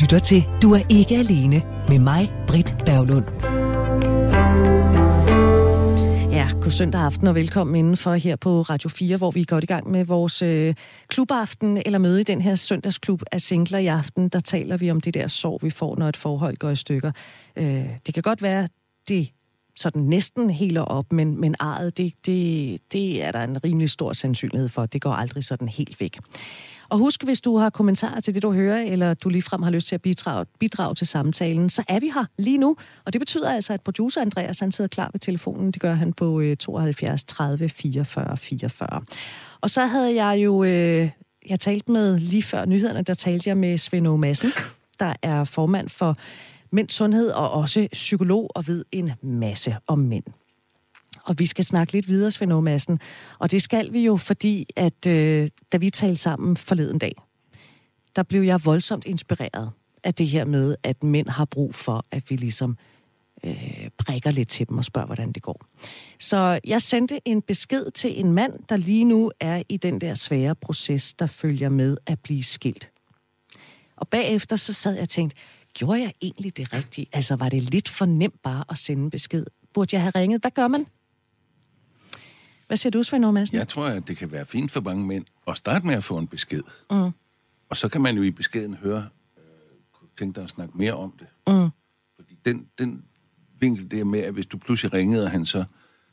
lytter til Du er ikke alene med mig, Britt Berglund. Ja, god søndag aften og velkommen indenfor her på Radio 4, hvor vi er godt i gang med vores øh, klubaften eller møde i den her søndagsklub af singler i aften. Der taler vi om det der sorg, vi får, når et forhold går i stykker. Øh, det kan godt være, det sådan næsten heler op, men, men arret, det, det, det er der en rimelig stor sandsynlighed for. Det går aldrig sådan helt væk. Og husk, hvis du har kommentarer til det, du hører, eller du ligefrem har lyst til at bidrage, bidrage til samtalen, så er vi her lige nu. Og det betyder altså, at producer Andreas, han sidder klar ved telefonen. Det gør han på 72 30 44 44. Og så havde jeg jo... Øh, jeg talte med lige før nyhederne, der talte jeg med Svend Madsen, der er formand for Mænds Sundhed og også psykolog og ved en masse om mænd. Og vi skal snakke lidt videre, Svend Madsen. Og det skal vi jo, fordi at øh, da vi talte sammen forleden dag, der blev jeg voldsomt inspireret af det her med, at mænd har brug for, at vi ligesom øh, prikker lidt til dem og spørger, hvordan det går. Så jeg sendte en besked til en mand, der lige nu er i den der svære proces, der følger med at blive skilt. Og bagefter så sad jeg og tænkte, gjorde jeg egentlig det rigtige? Altså var det lidt for nemt bare at sende en besked? Burde jeg have ringet? Hvad gør man? Hvad siger du, Svend Madsen? Jeg tror, at det kan være fint for mange mænd at starte med at få en besked. Mm. Og så kan man jo i beskeden høre, øh, tænke dig at snakke mere om det. Mm. Fordi den, den vinkel der med, at hvis du pludselig ringede, og han så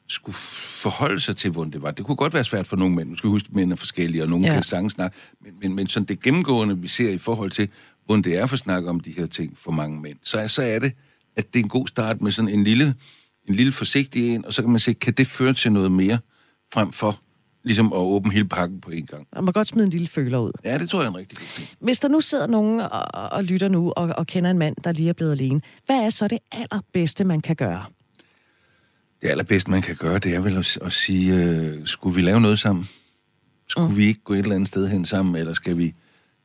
skulle forholde sig til, hvordan det var. Det kunne godt være svært for nogle mænd. Nu skal huske, at mænd er forskellige, og nogle ja. kan sagtens snakke. Men, men, men sådan det gennemgående, vi ser i forhold til, hvordan det er for at snakke om de her ting for mange mænd, så, så er det, at det er en god start med sådan en lille, en lille forsigtig en, og så kan man se, kan det føre til noget mere? Frem for ligesom at åbne hele pakken på en gang. Og man kan godt smide en lille føler ud. Ja, det tror jeg er en rigtig god ting. Hvis der nu sidder nogen og, og lytter nu og, og kender en mand, der lige er blevet alene, hvad er så det allerbedste, man kan gøre? Det allerbedste, man kan gøre, det er vel at, at sige, uh, skulle vi lave noget sammen? Skulle mm. vi ikke gå et eller andet sted hen sammen, eller skal vi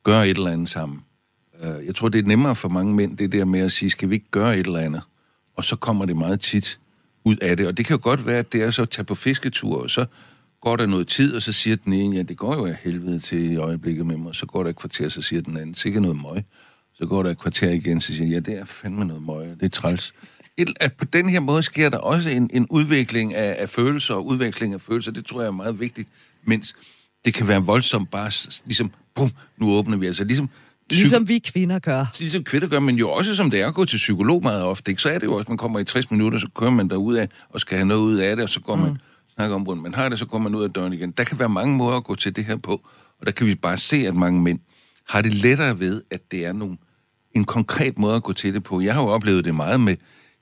gøre et eller andet sammen? Uh, jeg tror, det er nemmere for mange mænd, det der med at sige, skal vi ikke gøre et eller andet? Og så kommer det meget tit ud af det. Og det kan jo godt være, at det er så at tage på fisketur, og så går der noget tid, og så siger den ene, ja, det går jo af helvede til i øjeblikket med mig. Så går der et kvarter, så siger den anden, sikkert noget møg. Så går der et kvarter igen, så siger jeg, ja, det er fandme noget møg, det er træls. Et, at på den her måde sker der også en, en udvikling af, af følelser og udvikling af følelser. Det tror jeg er meget vigtigt, mens det kan være voldsomt bare ligesom, bum, nu åbner vi. Altså ligesom, Ligesom vi kvinder gør. Ligesom kvinder gør, men jo også som det er at gå til psykolog meget ofte. Ikke? Så er det jo også, man kommer i 60 minutter, så kører man derud af, og skal have noget ud af det, og så går mm. man snakker om, hvordan man har det, så går man ud af døren igen. Der kan være mange måder at gå til det her på, og der kan vi bare se, at mange mænd har det lettere ved, at det er nogle, en konkret måde at gå til det på. Jeg har jo oplevet det meget med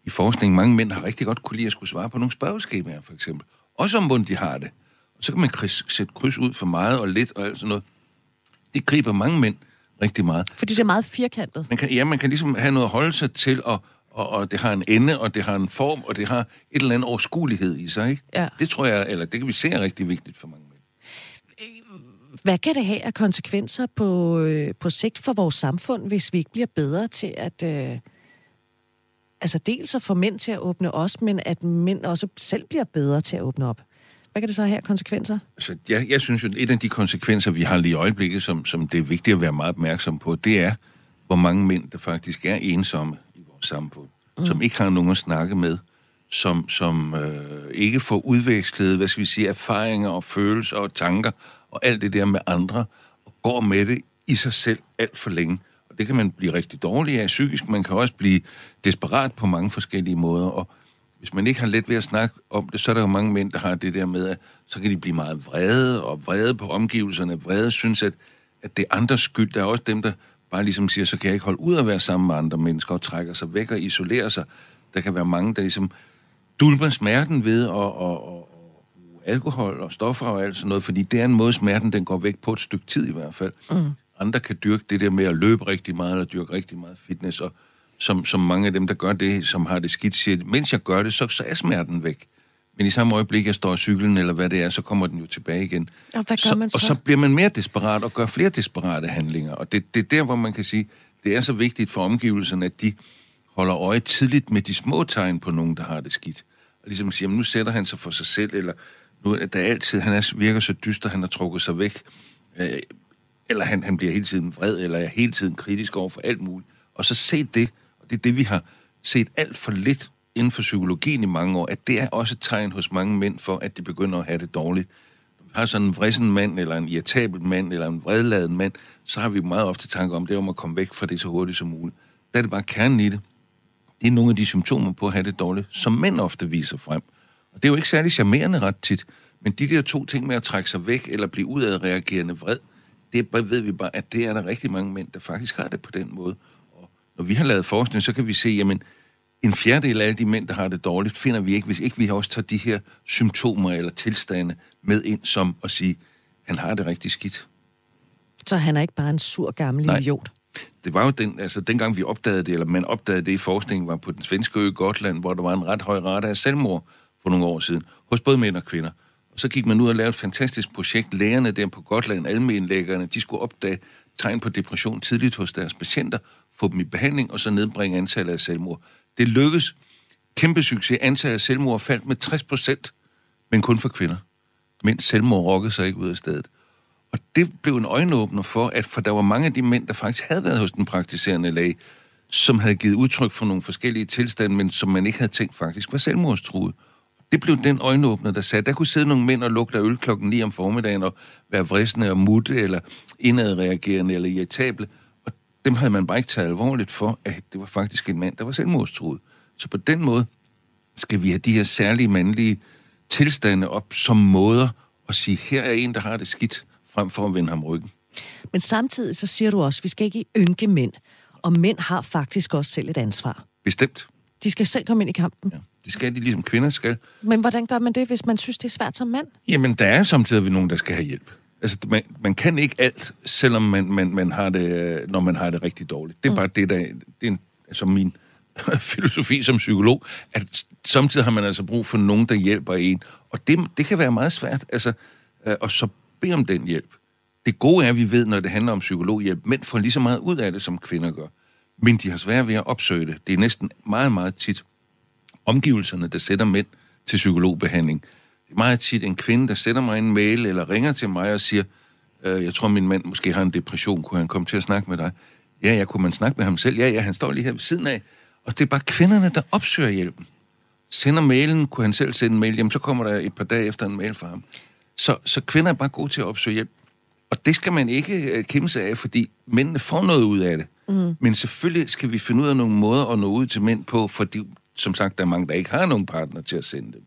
i forskning. Mange mænd har rigtig godt kunne lide at skulle svare på nogle spørgeskemaer, for eksempel. Også om, hvordan de har det. Og så kan man kryds, sætte kryds ud for meget og lidt og alt sådan noget. Det griber mange mænd rigtig meget. Fordi det er meget firkantet. Man kan, ja, man kan ligesom have noget at holde sig til, og, og, og det har en ende, og det har en form, og det har et eller andet overskuelighed i sig, ikke? Ja. Det tror jeg, eller det kan vi se er rigtig vigtigt for mange mænd. Hvad kan det have af konsekvenser på, øh, på sigt for vores samfund, hvis vi ikke bliver bedre til at... Øh, altså dels at få mænd til at åbne os, men at mænd også selv bliver bedre til at åbne op? Hvad kan det så have konsekvenser? Altså, jeg, jeg synes jo, at et af de konsekvenser, vi har lige i øjeblikket, som, som det er vigtigt at være meget opmærksom på, det er, hvor mange mænd, der faktisk er ensomme i vores samfund, mm. som ikke har nogen at snakke med, som, som øh, ikke får udvekslet, hvad skal vi sige, erfaringer og følelser og tanker og alt det der med andre, og går med det i sig selv alt for længe. Og det kan man blive rigtig dårlig af psykisk, man kan også blive desperat på mange forskellige måder, og hvis man ikke har let ved at snakke om det, så er der jo mange mænd, der har det der med, at så kan de blive meget vrede, og vrede på omgivelserne, vrede synes, at, at det er andres skyld. Der er også dem, der bare ligesom siger, så kan jeg ikke holde ud at være sammen med andre mennesker, og trækker sig væk og isolerer sig. Der kan være mange, der ligesom dulmer smerten ved at, at, at, at alkohol og stoffer og alt sådan noget, fordi det er en måde, smerten den går væk på et stykke tid i hvert fald. Mm. Andre kan dyrke det der med at løbe rigtig meget, eller dyrke rigtig meget fitness, og som, som mange af dem, der gør det, som har det skidt, siger, mens jeg gør det, så, så er smerten væk. Men i samme øjeblik, jeg står i cyklen, eller hvad det er, så kommer den jo tilbage igen. Og hvad gør så, man så? Og så bliver man mere desperat og gør flere desperate handlinger. Og det, det er der, hvor man kan sige, det er så vigtigt for omgivelserne, at de holder øje tidligt med de små tegn på nogen, der har det skidt. Og ligesom siger, nu sætter han sig for sig selv, eller nu, der er altid, han er, virker så dyster, han har trukket sig væk. Øh, eller han, han bliver hele tiden vred, eller er hele tiden kritisk over for alt muligt Og så se det, det er det, vi har set alt for lidt inden for psykologien i mange år, at det er også et tegn hos mange mænd for, at de begynder at have det dårligt. Når vi har sådan en vrissen mand, eller en irritabel mand, eller en vredladen mand, så har vi meget ofte tanker om, det om at komme væk fra det så hurtigt som muligt. Der er det bare kernen i det. Det er nogle af de symptomer på at have det dårligt, som mænd ofte viser frem. Og det er jo ikke særlig charmerende ret tit, men de der to ting med at trække sig væk, eller blive udadreagerende vred, det ved vi bare, at det er der rigtig mange mænd, der faktisk har det på den måde. Når vi har lavet forskning, så kan vi se, jamen, en fjerdedel af alle de mænd, der har det dårligt, finder vi ikke, hvis ikke vi også tager de her symptomer eller tilstande med ind, som at sige, han har det rigtig skidt. Så han er ikke bare en sur gammel Nej. idiot? Det var jo den, altså dengang vi opdagede det, eller man opdagede det i forskningen, var på den svenske ø Gotland, hvor der var en ret høj rate af selvmord for nogle år siden, hos både mænd og kvinder. Og så gik man ud og lavede et fantastisk projekt. Lægerne der på Gotland, almenlægerne, de skulle opdage tegn på depression tidligt hos deres patienter, få dem i behandling, og så nedbringe antallet af selvmord. Det lykkedes. Kæmpe succes. Antallet af selvmord faldt med 60 procent, men kun for kvinder. Mens selvmord rokkede sig ikke ud af stedet. Og det blev en øjenåbner for, at for der var mange af de mænd, der faktisk havde været hos den praktiserende læge, som havde givet udtryk for nogle forskellige tilstande, men som man ikke havde tænkt faktisk var selvmordstruet. Det blev den øjenåbner, der sagde, der kunne sidde nogle mænd og lugte øl klokken 9 om formiddagen og være vristende og mutte eller indadreagerende eller irritable. Dem havde man bare ikke taget alvorligt for, at det var faktisk en mand, der var selvmordstruet. Så på den måde skal vi have de her særlige mandlige tilstande op som måder at sige, her er en, der har det skidt, frem for at vende ham ryggen. Men samtidig så siger du også, at vi skal ikke ynke mænd. Og mænd har faktisk også selv et ansvar. Bestemt. De skal selv komme ind i kampen. Ja. Det skal de, ligesom kvinder skal. Men hvordan gør man det, hvis man synes, det er svært som mand? Jamen, der er samtidig nogen, der skal have hjælp. Altså, man, man kan ikke alt, selvom man, man, man har det, når man har det rigtig dårligt. Det er mm. bare det, der det er en, altså min filosofi som psykolog, at samtidig har man altså brug for nogen, der hjælper en. Og det, det kan være meget svært, altså, øh, og så bede om den hjælp. Det gode er, at vi ved, når det handler om psykologhjælp, mænd får lige så meget ud af det, som kvinder gør. Men de har svært ved at opsøge det. Det er næsten meget, meget tit omgivelserne, der sætter mænd til psykologbehandling. Meget tit en kvinde, der sender mig en mail eller ringer til mig og siger, øh, jeg tror, min mand måske har en depression, kunne han komme til at snakke med dig? Ja, ja, kunne man snakke med ham selv? Ja, ja, han står lige her ved siden af. Og det er bare kvinderne, der opsøger hjælpen. Sender mailen, kunne han selv sende en mail, jamen så kommer der et par dage efter en mail fra ham. Så, så kvinder er bare gode til at opsøge hjælp. Og det skal man ikke uh, kæmpe sig af, fordi mændene får noget ud af det. Mm. Men selvfølgelig skal vi finde ud af nogle måder at nå ud til mænd på, fordi som sagt, der er mange, der ikke har nogen partner til at sende dem.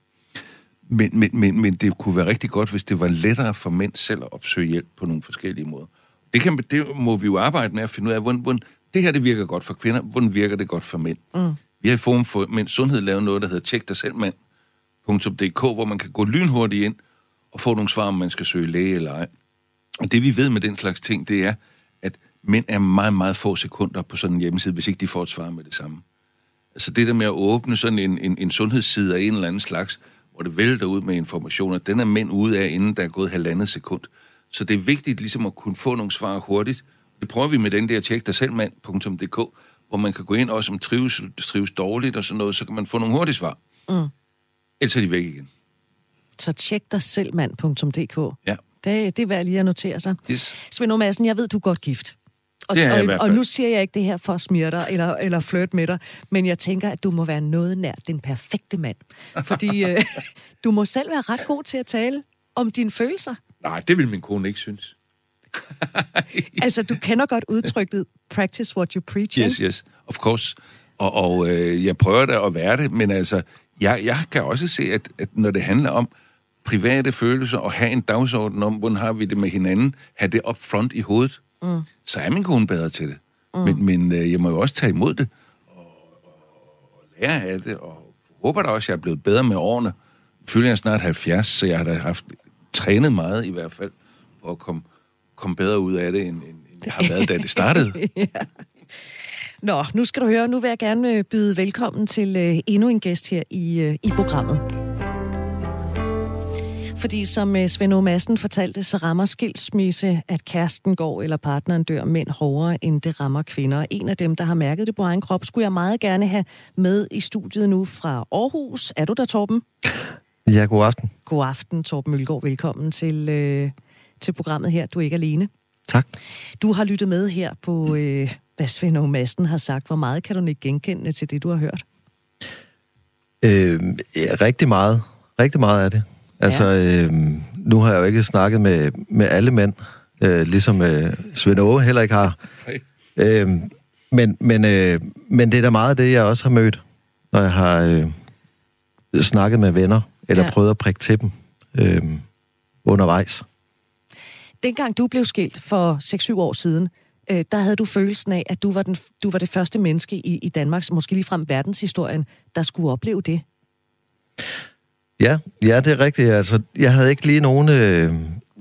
Men, men, men, men det kunne være rigtig godt, hvis det var lettere for mænd selv at opsøge hjælp på nogle forskellige måder. Det, kan, det må vi jo arbejde med at finde ud af, hvordan, hvordan det her det virker godt for kvinder, hvordan virker det godt for mænd. Mm. Vi har i Forum for Mænds Sundhed lavet noget, der hedder Tjek dig selv mand.dk, hvor man kan gå lynhurtigt ind og få nogle svar, om man skal søge læge eller ej. Og det vi ved med den slags ting, det er, at mænd er meget, meget få sekunder på sådan en hjemmeside, hvis ikke de får et svar med det samme. Altså det der med at åbne sådan en, en, en sundhedsside af en eller anden slags, hvor det vælter ud med informationer, den er mænd ude af, inden der er gået halvandet sekund. Så det er vigtigt ligesom at kunne få nogle svar hurtigt. Det prøver vi med den der tjek dig selv mand.dk, hvor man kan gå ind også om trives, trives dårligt og sådan noget, så kan man få nogle hurtige svar. Mm. Ellers er de væk igen. Så tjek dig selv mand.dk. Ja. Det, det er værd lige at notere sig. Yes. Svend Madsen, jeg ved, du er godt gift. Og, det og, og nu siger jeg ikke det her for at smire dig eller, eller flirte med dig, men jeg tænker, at du må være noget nær den perfekte mand. Fordi øh, du må selv være ret god til at tale om dine følelser. Nej, det vil min kone ikke synes. Altså, du kender godt udtrykket practice what you preach, Yes, yes, of course. Og, og øh, jeg prøver da at være det, men altså, jeg, jeg kan også se, at, at når det handler om private følelser og have en dagsorden om, hvordan har vi det med hinanden, have det up front i hovedet, mm. så er min kone bedre til det. Mm. Men, men øh, jeg må jo også tage imod det og, og, og lære af det, og håber da også, at jeg er blevet bedre med årene. Føler jeg snart 70, så jeg har da haft trænet meget i hvert fald, at komme, komme bedre ud af det, end, end end jeg har været, da det startede. Nå, nu skal du høre, nu vil jeg gerne øh, byde velkommen til øh, endnu en gæst her i, øh, i programmet. Fordi som øh, Svend O. Madsen fortalte, så rammer skilsmisse, at kæresten går eller partneren dør mænd hårdere, end det rammer kvinder. En af dem, der har mærket det på egen krop, skulle jeg meget gerne have med i studiet nu fra Aarhus. Er du der, Torben? Ja, god aften. God aften, Torben Mølgaard. Velkommen til, øh, til programmet her. Du er ikke alene. Tak. Du har lyttet med her på øh, hvad Svend Madsen har sagt. Hvor meget kan du ikke genkende til det, du har hørt? Øh, ja, rigtig meget. Rigtig meget af det. Altså, ja. øh, nu har jeg jo ikke snakket med, med alle mænd, øh, ligesom øh, Svend Åge heller ikke har. Øh, men, men, øh, men det er da meget af det, jeg også har mødt, når jeg har øh, snakket med venner, eller ja. prøvet at prikke til dem øh, undervejs. Dengang du blev skilt for 6-7 år siden, øh, der havde du følelsen af, at du var, den, du var det første menneske i, i Danmarks, måske lige frem verdenshistorien, der skulle opleve det. Ja, ja, det er rigtigt. Altså, jeg havde ikke lige nogen øh,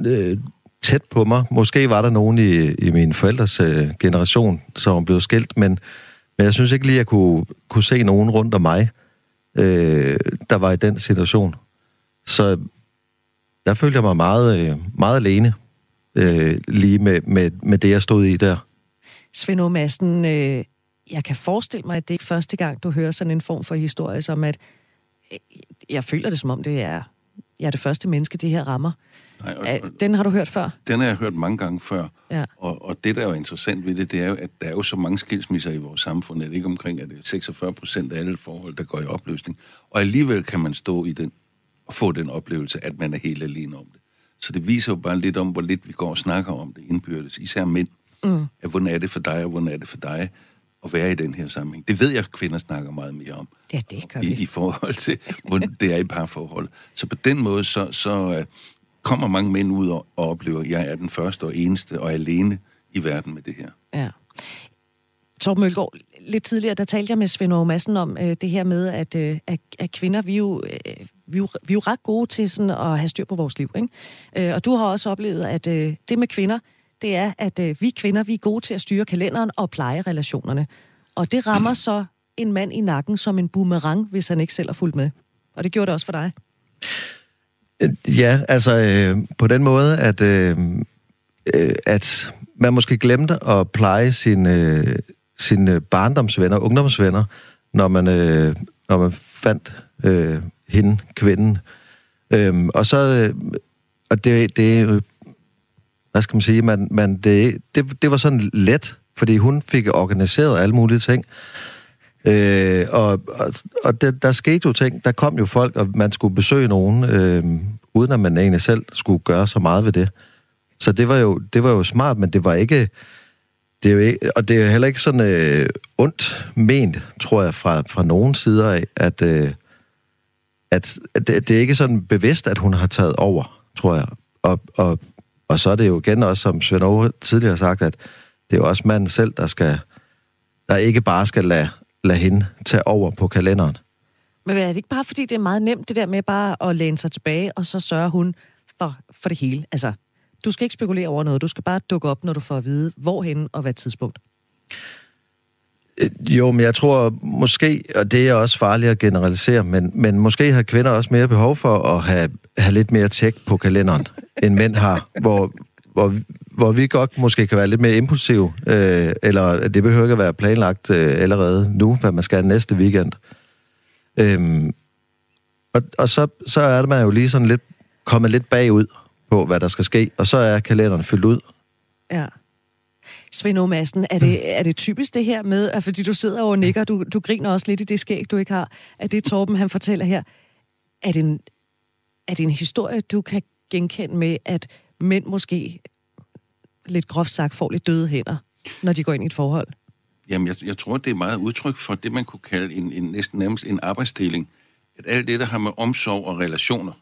øh, tæt på mig. Måske var der nogen i, i min forældres øh, generation, som blev skilt, men, men jeg synes ikke lige, at jeg kunne, kunne se nogen rundt om mig, øh, der var i den situation. Så der følte jeg mig meget, øh, meget alene, øh, lige med, med, med det, jeg stod i der. Svend Madsen, øh, jeg kan forestille mig, at det er første gang, du hører sådan en form for historie, som at øh, jeg føler det som om, det er, jeg er det første menneske, det her rammer. Nej, og, den har du hørt før? Den har jeg hørt mange gange før. Ja. Og, og det, der er jo interessant ved det, det er jo, at der er jo så mange skilsmisser i vores samfund, at ikke omkring, at det er 46 procent af alle forhold, der går i opløsning. Og alligevel kan man stå i den og få den oplevelse, at man er helt alene om det. Så det viser jo bare lidt om, hvor lidt vi går og snakker om det indbyrdes, især mænd. Mm. At hvordan er det for dig, og hvordan er det for dig at være i den her sammenhæng. Det ved jeg, at kvinder snakker meget mere om. Ja, det gør vi. I, i forhold til, hvordan det er i parforhold. Så på den måde, så, så uh, kommer mange mænd ud og, og oplever, at jeg er den første og eneste og alene i verden med det her. Ja. Torben Mølgaard, lidt tidligere, der talte jeg med Svend Aage Madsen om øh, det her med, at, øh, at, at kvinder, vi er, jo, øh, vi, er jo, vi er jo ret gode til sådan at have styr på vores liv. Ikke? Øh, og du har også oplevet, at øh, det med kvinder, det er, at øh, vi kvinder, vi er gode til at styre kalenderen og pleje relationerne. Og det rammer så en mand i nakken som en boomerang, hvis han ikke selv er fuldt med. Og det gjorde det også for dig. Øh, ja, altså øh, på den måde, at, øh, øh, at man måske glemte at pleje sine, øh, sine barndomsvenner, ungdomsvenner, når man, øh, når man fandt øh, hende, kvinden. Øh, og så, øh, og det, det hvad skal man sige, man, man, det, det, det var sådan let, fordi hun fik organiseret alle mulige ting. Øh, og og, og det, der skete jo ting, der kom jo folk, og man skulle besøge nogen, øh, uden at man egentlig selv skulle gøre så meget ved det. Så det var jo, det var jo smart, men det var ikke... Det er jo ikke og det er heller ikke sådan øh, ondt ment, tror jeg, fra, fra nogen sider af, at, øh, at, at det, det er ikke sådan bevidst, at hun har taget over, tror jeg. Og, og, og så er det jo igen også, som Svend Aage tidligere har sagt, at det er jo også manden selv, der skal der ikke bare skal lade lade hende tage over på kalenderen. Men er det ikke bare, fordi det er meget nemt, det der med bare at læne sig tilbage, og så sørger hun for, for det hele? Altså, du skal ikke spekulere over noget, du skal bare dukke op, når du får at vide, hvorhen og hvad tidspunkt. Øh, jo, men jeg tror måske, og det er også farligt at generalisere, men, men måske har kvinder også mere behov for at have, have lidt mere tjek på kalenderen, end mænd har, hvor, hvor hvor vi godt måske kan være lidt mere impulsive, øh, eller det behøver ikke at være planlagt øh, allerede nu, hvad man skal næste weekend. Øhm, og og så, så er man jo lige sådan lidt kommet lidt bagud på, hvad der skal ske, og så er kalenderen fyldt ud. Ja. Svend Madsen, er det, er det typisk det her med, at fordi du sidder og nikker, du, du griner også lidt i det skæg, du ikke har, at det Torben, han fortæller her, er det en, er det en historie, du kan genkende med, at mænd måske lidt groft sagt, får lidt døde hænder, når de går ind i et forhold? Jamen, jeg, jeg tror, det er meget udtryk for det, man kunne kalde en, en næsten nærmest en arbejdsdeling. At alt det, der har med omsorg og relationer,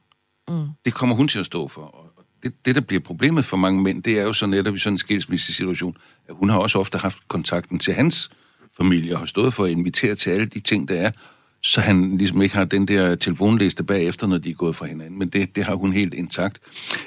mm. det kommer hun til at stå for. Og det, det, der bliver problemet for mange mænd, det er jo så netop i sådan en skilsmissesituation, at hun har også ofte haft kontakten til hans familie og har stået for at invitere til alle de ting, der er, så han ligesom ikke har den der telefonliste bagefter, når de er gået fra hinanden. Men det, det har hun helt intakt.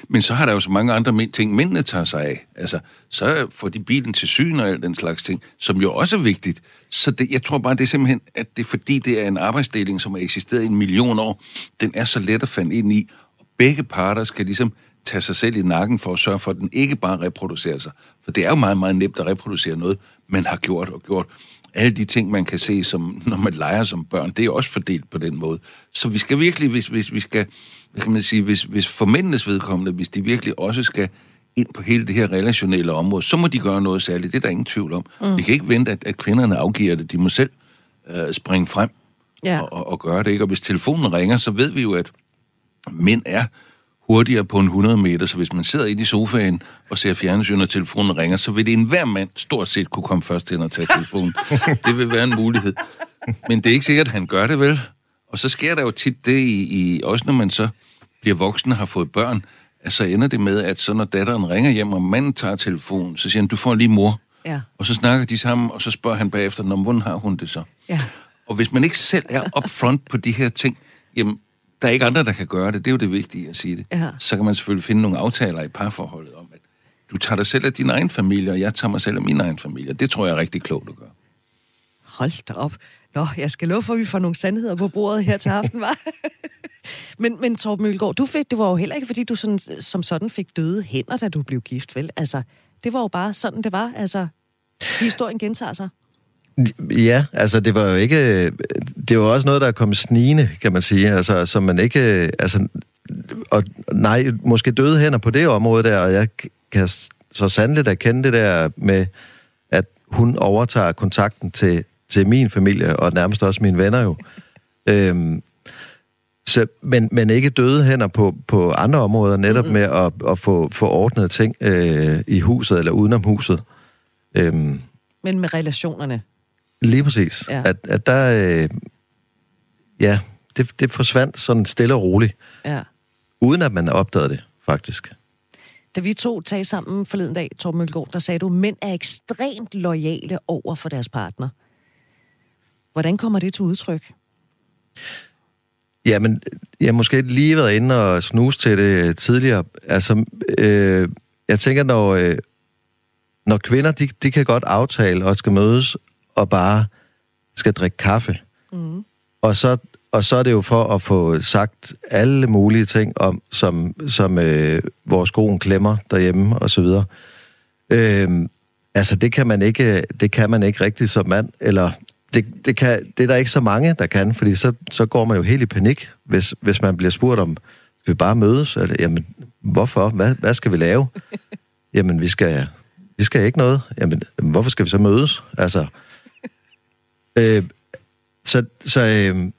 Men så har der jo så mange andre ting, mændene tager sig af. Altså, så får de bilen til syn og alt den slags ting, som jo også er vigtigt. Så det, jeg tror bare, det er simpelthen, at det er fordi, det er en arbejdsdeling, som har eksisteret i en million år. Den er så let at finde ind i, og begge parter skal ligesom tage sig selv i nakken for at sørge for, at den ikke bare reproducerer sig. For det er jo meget, meget nemt at reproducere noget, man har gjort og gjort alle de ting, man kan se, som, når man leger som børn, det er også fordelt på den måde. Så vi skal virkelig, hvis, hvis vi skal, hvad kan man sige, hvis, hvis for mændenes vedkommende, hvis de virkelig også skal ind på hele det her relationelle område, så må de gøre noget særligt. Det er der ingen tvivl om. Mm. Vi kan ikke vente, at, at kvinderne afgiver det. De må selv øh, springe frem ja. og, og, og gøre det. Ikke? Og hvis telefonen ringer, så ved vi jo, at mænd er hurtigere på en 100 meter, så hvis man sidder i sofaen og ser fjernsyn, og telefonen ringer, så vil det enhver mand stort set kunne komme først til at tage telefonen. det vil være en mulighed. Men det er ikke sikkert, at han gør det vel. Og så sker der jo tit det, i, i, også når man så bliver voksen og har fået børn, at så ender det med, at så når datteren ringer hjem, og manden tager telefonen, så siger han, du får lige mor. Ja. Og så snakker de sammen, og så spørger han bagefter, hvordan har hun det så? Ja. Og hvis man ikke selv er upfront på de her ting, jamen, der er ikke andre, der kan gøre det. Det er jo det vigtige at sige det. Ja. Så kan man selvfølgelig finde nogle aftaler i parforholdet om, at du tager dig selv af din egen familie, og jeg tager mig selv af min egen familie. Det tror jeg er rigtig klogt at gøre. Hold da op. Nå, jeg skal love for, at vi får nogle sandheder på bordet her til aften, var. men, men Torben Mølgaard, du fik, det var jo heller ikke, fordi du sådan, som sådan fik døde hænder, da du blev gift, vel? Altså, det var jo bare sådan, det var. Altså, historien gentager sig. Ja, altså det var jo ikke... Det var også noget, der kom snigende, kan man sige. Altså, som man ikke... Altså, og nej, måske døde hænder på det område der, og jeg kan så sandelig erkende det der med, at hun overtager kontakten til, til min familie, og nærmest også mine venner jo. Øhm, så, men, men ikke døde hænder på, på andre områder, netop mm-hmm. med at, at få, få ordnet ting øh, i huset eller udenom huset. Øhm, men med relationerne? Lige præcis. Ja. At, at der... Øh, ja, det, det forsvandt sådan stille og roligt. Ja. Uden at man opdagede det, faktisk. Da vi to talte sammen forleden dag, Torben Mølgaard, der sagde du, mænd er ekstremt lojale over for deres partner. Hvordan kommer det til udtryk? Jamen, jeg har måske lige været inde og snuse til det tidligere. Altså, øh, jeg tænker, når, øh, når kvinder, de, de kan godt aftale og skal mødes og bare skal drikke kaffe. Mm. Og, så, og så er det jo for at få sagt alle mulige ting om, som, som øh, vores kone klemmer derhjemme og så videre. Øh, altså, det kan man ikke, det kan man ikke rigtig som mand, eller det, det, kan, det er der ikke så mange, der kan, fordi så, så går man jo helt i panik, hvis, hvis man bliver spurgt om, skal vi bare mødes? Eller, jamen, hvorfor? Hvad, hvad skal vi lave? jamen, vi skal, vi skal ikke noget. Jamen, hvorfor skal vi så mødes? Altså, øh, så så øh,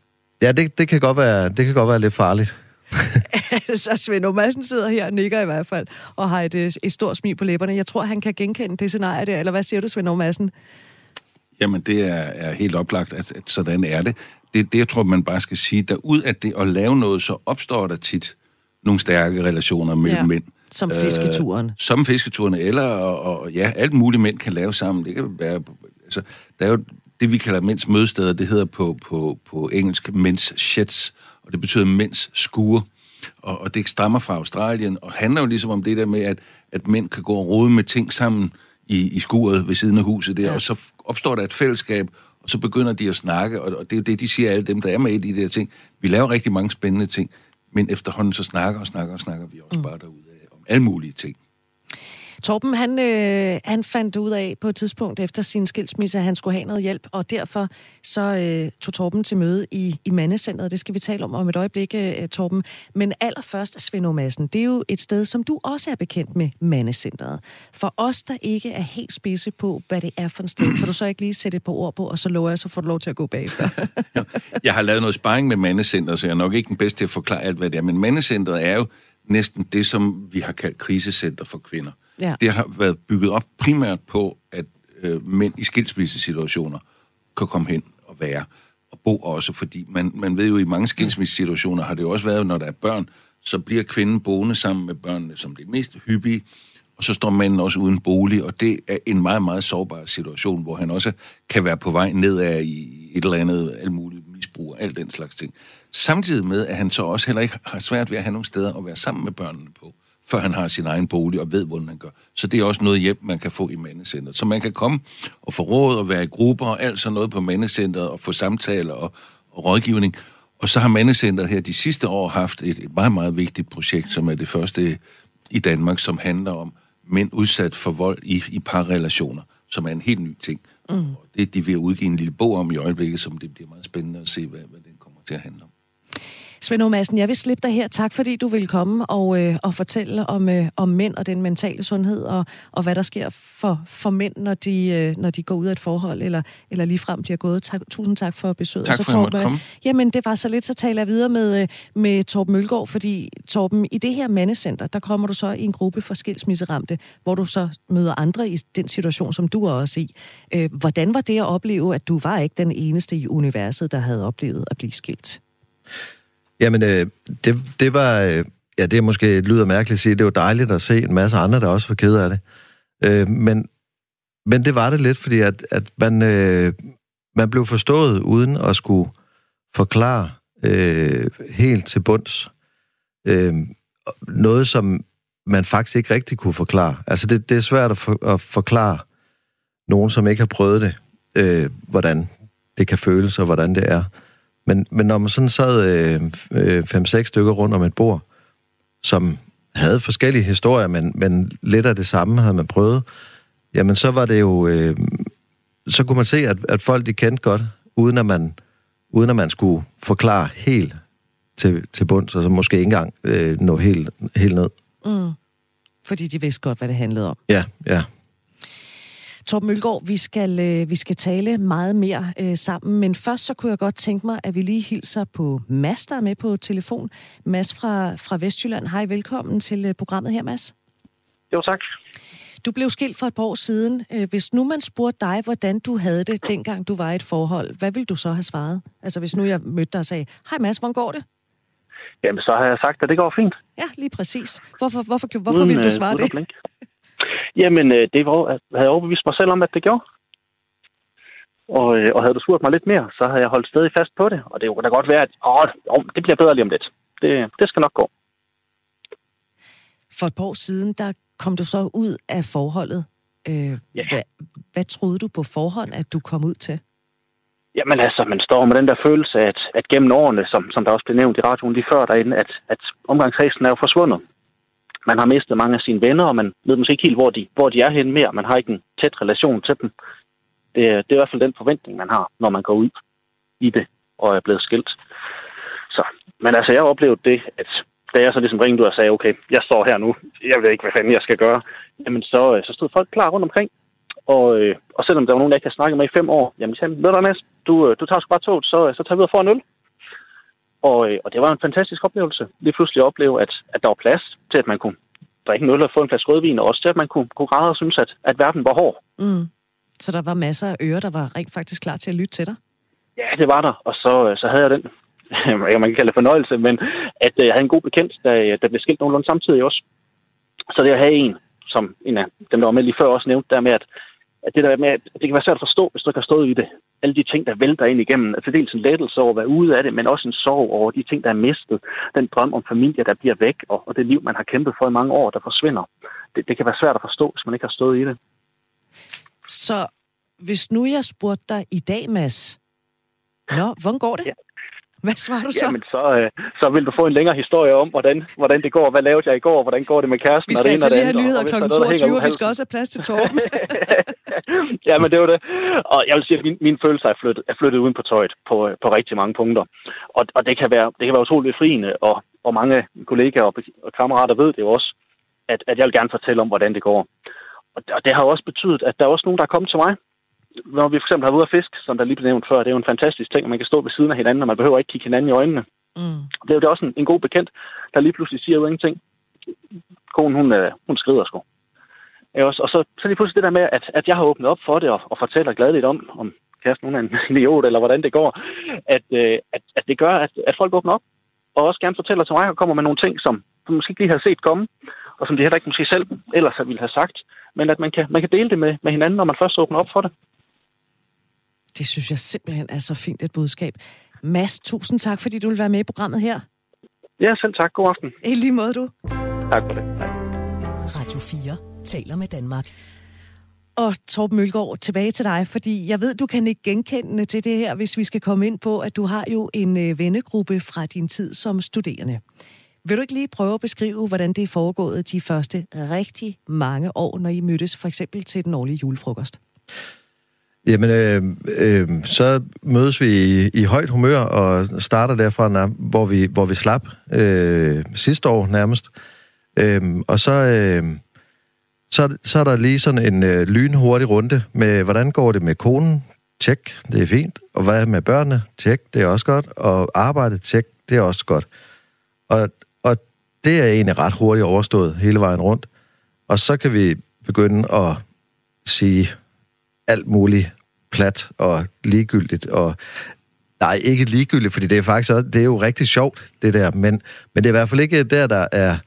ja, det, det, kan godt være, det kan godt være lidt farligt. så Svend Madsen sidder her og nikker i hvert fald, og har et, et stort smil på læberne. Jeg tror, han kan genkende det scenarie der, eller hvad siger du, Svend Madsen? Jamen, det er, er helt oplagt, at, at sådan er det. det. Det, jeg tror, man bare skal sige, der ud af det at lave noget, så opstår der tit nogle stærke relationer mellem ja. mænd. Som fisketuren. Øh, som fisketuren, eller og, og, ja, alt muligt mænd kan lave sammen. Det kan være, altså, der er jo det, vi kalder mænds mødesteder, det hedder på, på, på engelsk mænds sheds, og det betyder mænds skure. Og, og det stammer fra Australien, og handler jo ligesom om det der med, at, at mænd kan gå og rode med ting sammen i, i skuret ved siden af huset der, ja. og så opstår der et fællesskab, og så begynder de at snakke, og, og det er jo det, de siger alle dem, der er med i de der ting. Vi laver rigtig mange spændende ting, men efterhånden så snakker og snakker og snakker vi også mm. bare derude af om alle mulige ting. Torben, han, øh, han fandt ud af på et tidspunkt efter sin skilsmisse, at han skulle have noget hjælp, og derfor så øh, tog Torben til møde i, i Mandecenteret. Det skal vi tale om om et øjeblik, øh, øh Torben. Men allerførst, Svend Madsen, det er jo et sted, som du også er bekendt med, mandecentret. For os, der ikke er helt spidse på, hvad det er for en sted, kan du så ikke lige sætte et par ord på, og så lover jeg, så får du lov til at gå bagefter. jeg har lavet noget sparring med mandecentret, så jeg er nok ikke den bedste til at forklare alt, hvad det er. Men mandecentret er jo næsten det, som vi har kaldt krisecenter for kvinder. Ja. Det har været bygget op primært på, at øh, mænd i skilsmissesituationer kan komme hen og være og bo også, fordi man, man ved jo, i mange skilsmissesituationer har det jo også været, når der er børn, så bliver kvinden boende sammen med børnene som det mest hyppige, og så står manden også uden bolig, og det er en meget, meget sårbar situation, hvor han også kan være på vej nedad i et eller andet alt muligt misbrug og alt den slags ting. Samtidig med, at han så også heller ikke har svært ved at have nogle steder at være sammen med børnene på før han har sin egen bolig og ved, hvordan han gør. Så det er også noget hjælp, man kan få i mandecenteret. Så man kan komme og få råd og være i grupper og alt sådan noget på mandecenteret og få samtaler og, og rådgivning. Og så har mandecenteret her de sidste år haft et, et meget, meget vigtigt projekt, som er det første i Danmark, som handler om mænd udsat for vold i, i parrelationer, som er en helt ny ting. Mm. Og det de vil udgive en lille bog om i øjeblikket, som det bliver meget spændende at se, hvad, hvad den kommer til at handle om. Svend Madsen, jeg vil slippe dig her. Tak fordi du vil komme og, øh, og fortælle om, øh, om mænd og den mentale sundhed, og, og hvad der sker for, for mænd, når de, øh, når de går ud af et forhold, eller, eller ligefrem de har gået. Tak, tusind tak for besøget. Tak for, så, Torben, at komme. Jamen, det var så lidt, så taler jeg videre med, øh, med Torben Mølgaard, fordi Torben, i det her mandecenter, der kommer du så i en gruppe for skilsmisseramte, hvor du så møder andre i den situation, som du er også i. Øh, hvordan var det at opleve, at du var ikke den eneste i universet, der havde oplevet at blive skilt? Jamen, øh, det, det var... Øh, ja, det er måske et lyder mærkeligt at sige. Det var dejligt at se en masse andre, der også var ked af det. Øh, men, men det var det lidt, fordi at, at man, øh, man blev forstået uden at skulle forklare øh, helt til bunds. Øh, noget, som man faktisk ikke rigtig kunne forklare. Altså, det, det er svært at, for, at forklare nogen, som ikke har prøvet det, øh, hvordan det kan føles og hvordan det er. Men, men når man sådan sad øh, øh, fem-seks stykker rundt om et bord, som havde forskellige historier, men, men lidt af det samme havde man prøvet, jamen så var det jo... Øh, så kunne man se, at, at folk de kendte godt, uden at man, uden at man skulle forklare helt til, til bunds, og så måske ikke engang øh, nå helt, helt ned. Mm. Fordi de vidste godt, hvad det handlede om. Ja, ja. Torben Mølgaard, vi skal, øh, vi skal tale meget mere øh, sammen, men først så kunne jeg godt tænke mig, at vi lige hilser på Mads, der er med på telefon. Mads fra, fra Vestjylland. Hej, velkommen til øh, programmet her, Mads. Jo, tak. Du blev skilt for et par år siden. Øh, hvis nu man spurgte dig, hvordan du havde det, dengang du var i et forhold, hvad ville du så have svaret? Altså hvis nu jeg mødte dig og sagde, hej Mads, hvordan går det? Jamen, så har jeg sagt, at det går fint. Ja, lige præcis. Hvorfor, hvorfor, hvorfor uden, ville du svare det? Jamen, øh, det var, havde jeg overbevist mig selv om, at det gjorde. Og, øh, og havde du spurgt mig lidt mere, så havde jeg holdt stadig fast på det. Og det kunne da godt være, at åh, det bliver bedre lige om lidt. Det, det skal nok gå. For et par år siden, der kom du så ud af forholdet. Øh, ja. hvad, hvad troede du på forhånd, at du kom ud til? Jamen altså, man står med den der følelse, at, at gennem årene, som, som der også blev nævnt i radioen lige før derinde, at, at omgangskredsen er jo forsvundet man har mistet mange af sine venner, og man ved måske ikke helt, hvor de, hvor de er henne mere. Man har ikke en tæt relation til dem. Det, det er i hvert fald den forventning, man har, når man går ud i det og er blevet skilt. Så, men altså, jeg oplevede det, at da jeg så ligesom ringede ud og sagde, okay, jeg står her nu, jeg ved ikke, hvad fanden jeg skal gøre, jamen så, øh, så stod folk klar rundt omkring. Og, øh, og selvom der var nogen, jeg ikke havde snakket med i fem år, jamen sagde, ved du, Mads, du, øh, du tager sgu bare toget, så, så tager vi ud og får en øl. Og, øh, og det var en fantastisk oplevelse. Lige pludselig opleve, at, at der var plads til, at man kunne drikke en øl og få en flaske rødvin, og også til, at man kunne, kunne græde og synes, at, at verden var hård. Mm. Så der var masser af ører, der var rent faktisk klar til at lytte til dig? Ja, det var der. Og så, så havde jeg den, man kan kalde det fornøjelse, men at øh, jeg havde en god bekendt, der, der blev skilt nogenlunde samtidig også. Så det at have en, som en af dem, der var med lige før også nævnte, der med, at, at det der med, at det kan være svært at forstå, hvis du ikke har stået i det alle de ting, der vælter ind igennem. Altså dels en lettelse over at være ude af det, men også en sorg over de ting, der er mistet. Den drøm om familie, der bliver væk, og, og det liv, man har kæmpet for i mange år, der forsvinder. Det, det kan være svært at forstå, hvis man ikke har stået i det. Så hvis nu jeg spurgte dig i dag, Mads, Nå, hvordan går det? Ja. Hvad svarer du så? Jamen, så, øh, så vil du få en længere historie om, hvordan, hvordan det går. Hvad lavede jeg i går? Hvordan går det med kæresten? Vi skal altså lige have nyheder kl. 22, og vi skal også have plads til Torben. ja, men det var det. Og jeg vil sige, at min, min følelse er flyttet, er flyttet uden på tøjet på, på rigtig mange punkter. Og, og det, kan være, det kan være utroligt befriende, og, og mange kollegaer og, og kammerater ved det jo også, at, at jeg vil gerne fortælle om, hvordan det går. Og, og det har også betydet, at der er også nogen, der er kommet til mig, når vi for eksempel har været ude at fiske, som der lige blev nævnt før, det er jo en fantastisk ting, man kan stå ved siden af hinanden, og man behøver ikke kigge hinanden i øjnene. Mm. Det er jo det også en, en god bekendt, der lige pludselig siger jo ingenting. Konen, hun, øh, hun skrider sgu. Og så, så lige pludselig det der med, at, at jeg har åbnet op for det, og, og fortæller gladeligt om, om kæresten hun er en idiot, eller hvordan det går, at, øh, at, at det gør, at, at folk åbner op, og også gerne fortæller til mig, og kommer med nogle ting, som du måske ikke lige har set komme, og som de heller ikke måske selv ellers ville have sagt, men at man kan, man kan dele det med, med hinanden, når man først åbner op for det. Det synes jeg simpelthen er så fint et budskab. Mads, tusind tak, fordi du vil være med i programmet her. Ja, selv tak. God aften. I lige måde, du. Tak for det. Tak. Radio 4 taler med Danmark. Og Torben Mølgaard, tilbage til dig, fordi jeg ved, du kan ikke genkende til det her, hvis vi skal komme ind på, at du har jo en øh, vennegruppe fra din tid som studerende. Vil du ikke lige prøve at beskrive, hvordan det er foregået de første rigtig mange år, når I mødtes for eksempel til den årlige julefrokost? Jamen, øh, øh, så mødes vi i, i højt humør og starter derfra, hvor vi, hvor vi slap øh, sidste år nærmest. Øh, og så, øh, så, så er der lige sådan en øh, lynhurtig runde med, hvordan går det med konen? Tjek, det er fint. Og hvad med børnene? Tjek, det er også godt. Og arbejde, tjek, det er også godt. Og, og det er egentlig ret hurtigt overstået hele vejen rundt. Og så kan vi begynde at sige alt muligt plat og ligegyldigt. Og nej, ikke ligegyldigt, fordi det er faktisk også, det er jo rigtig sjovt, det der. Men, men det er i hvert fald ikke der, der er,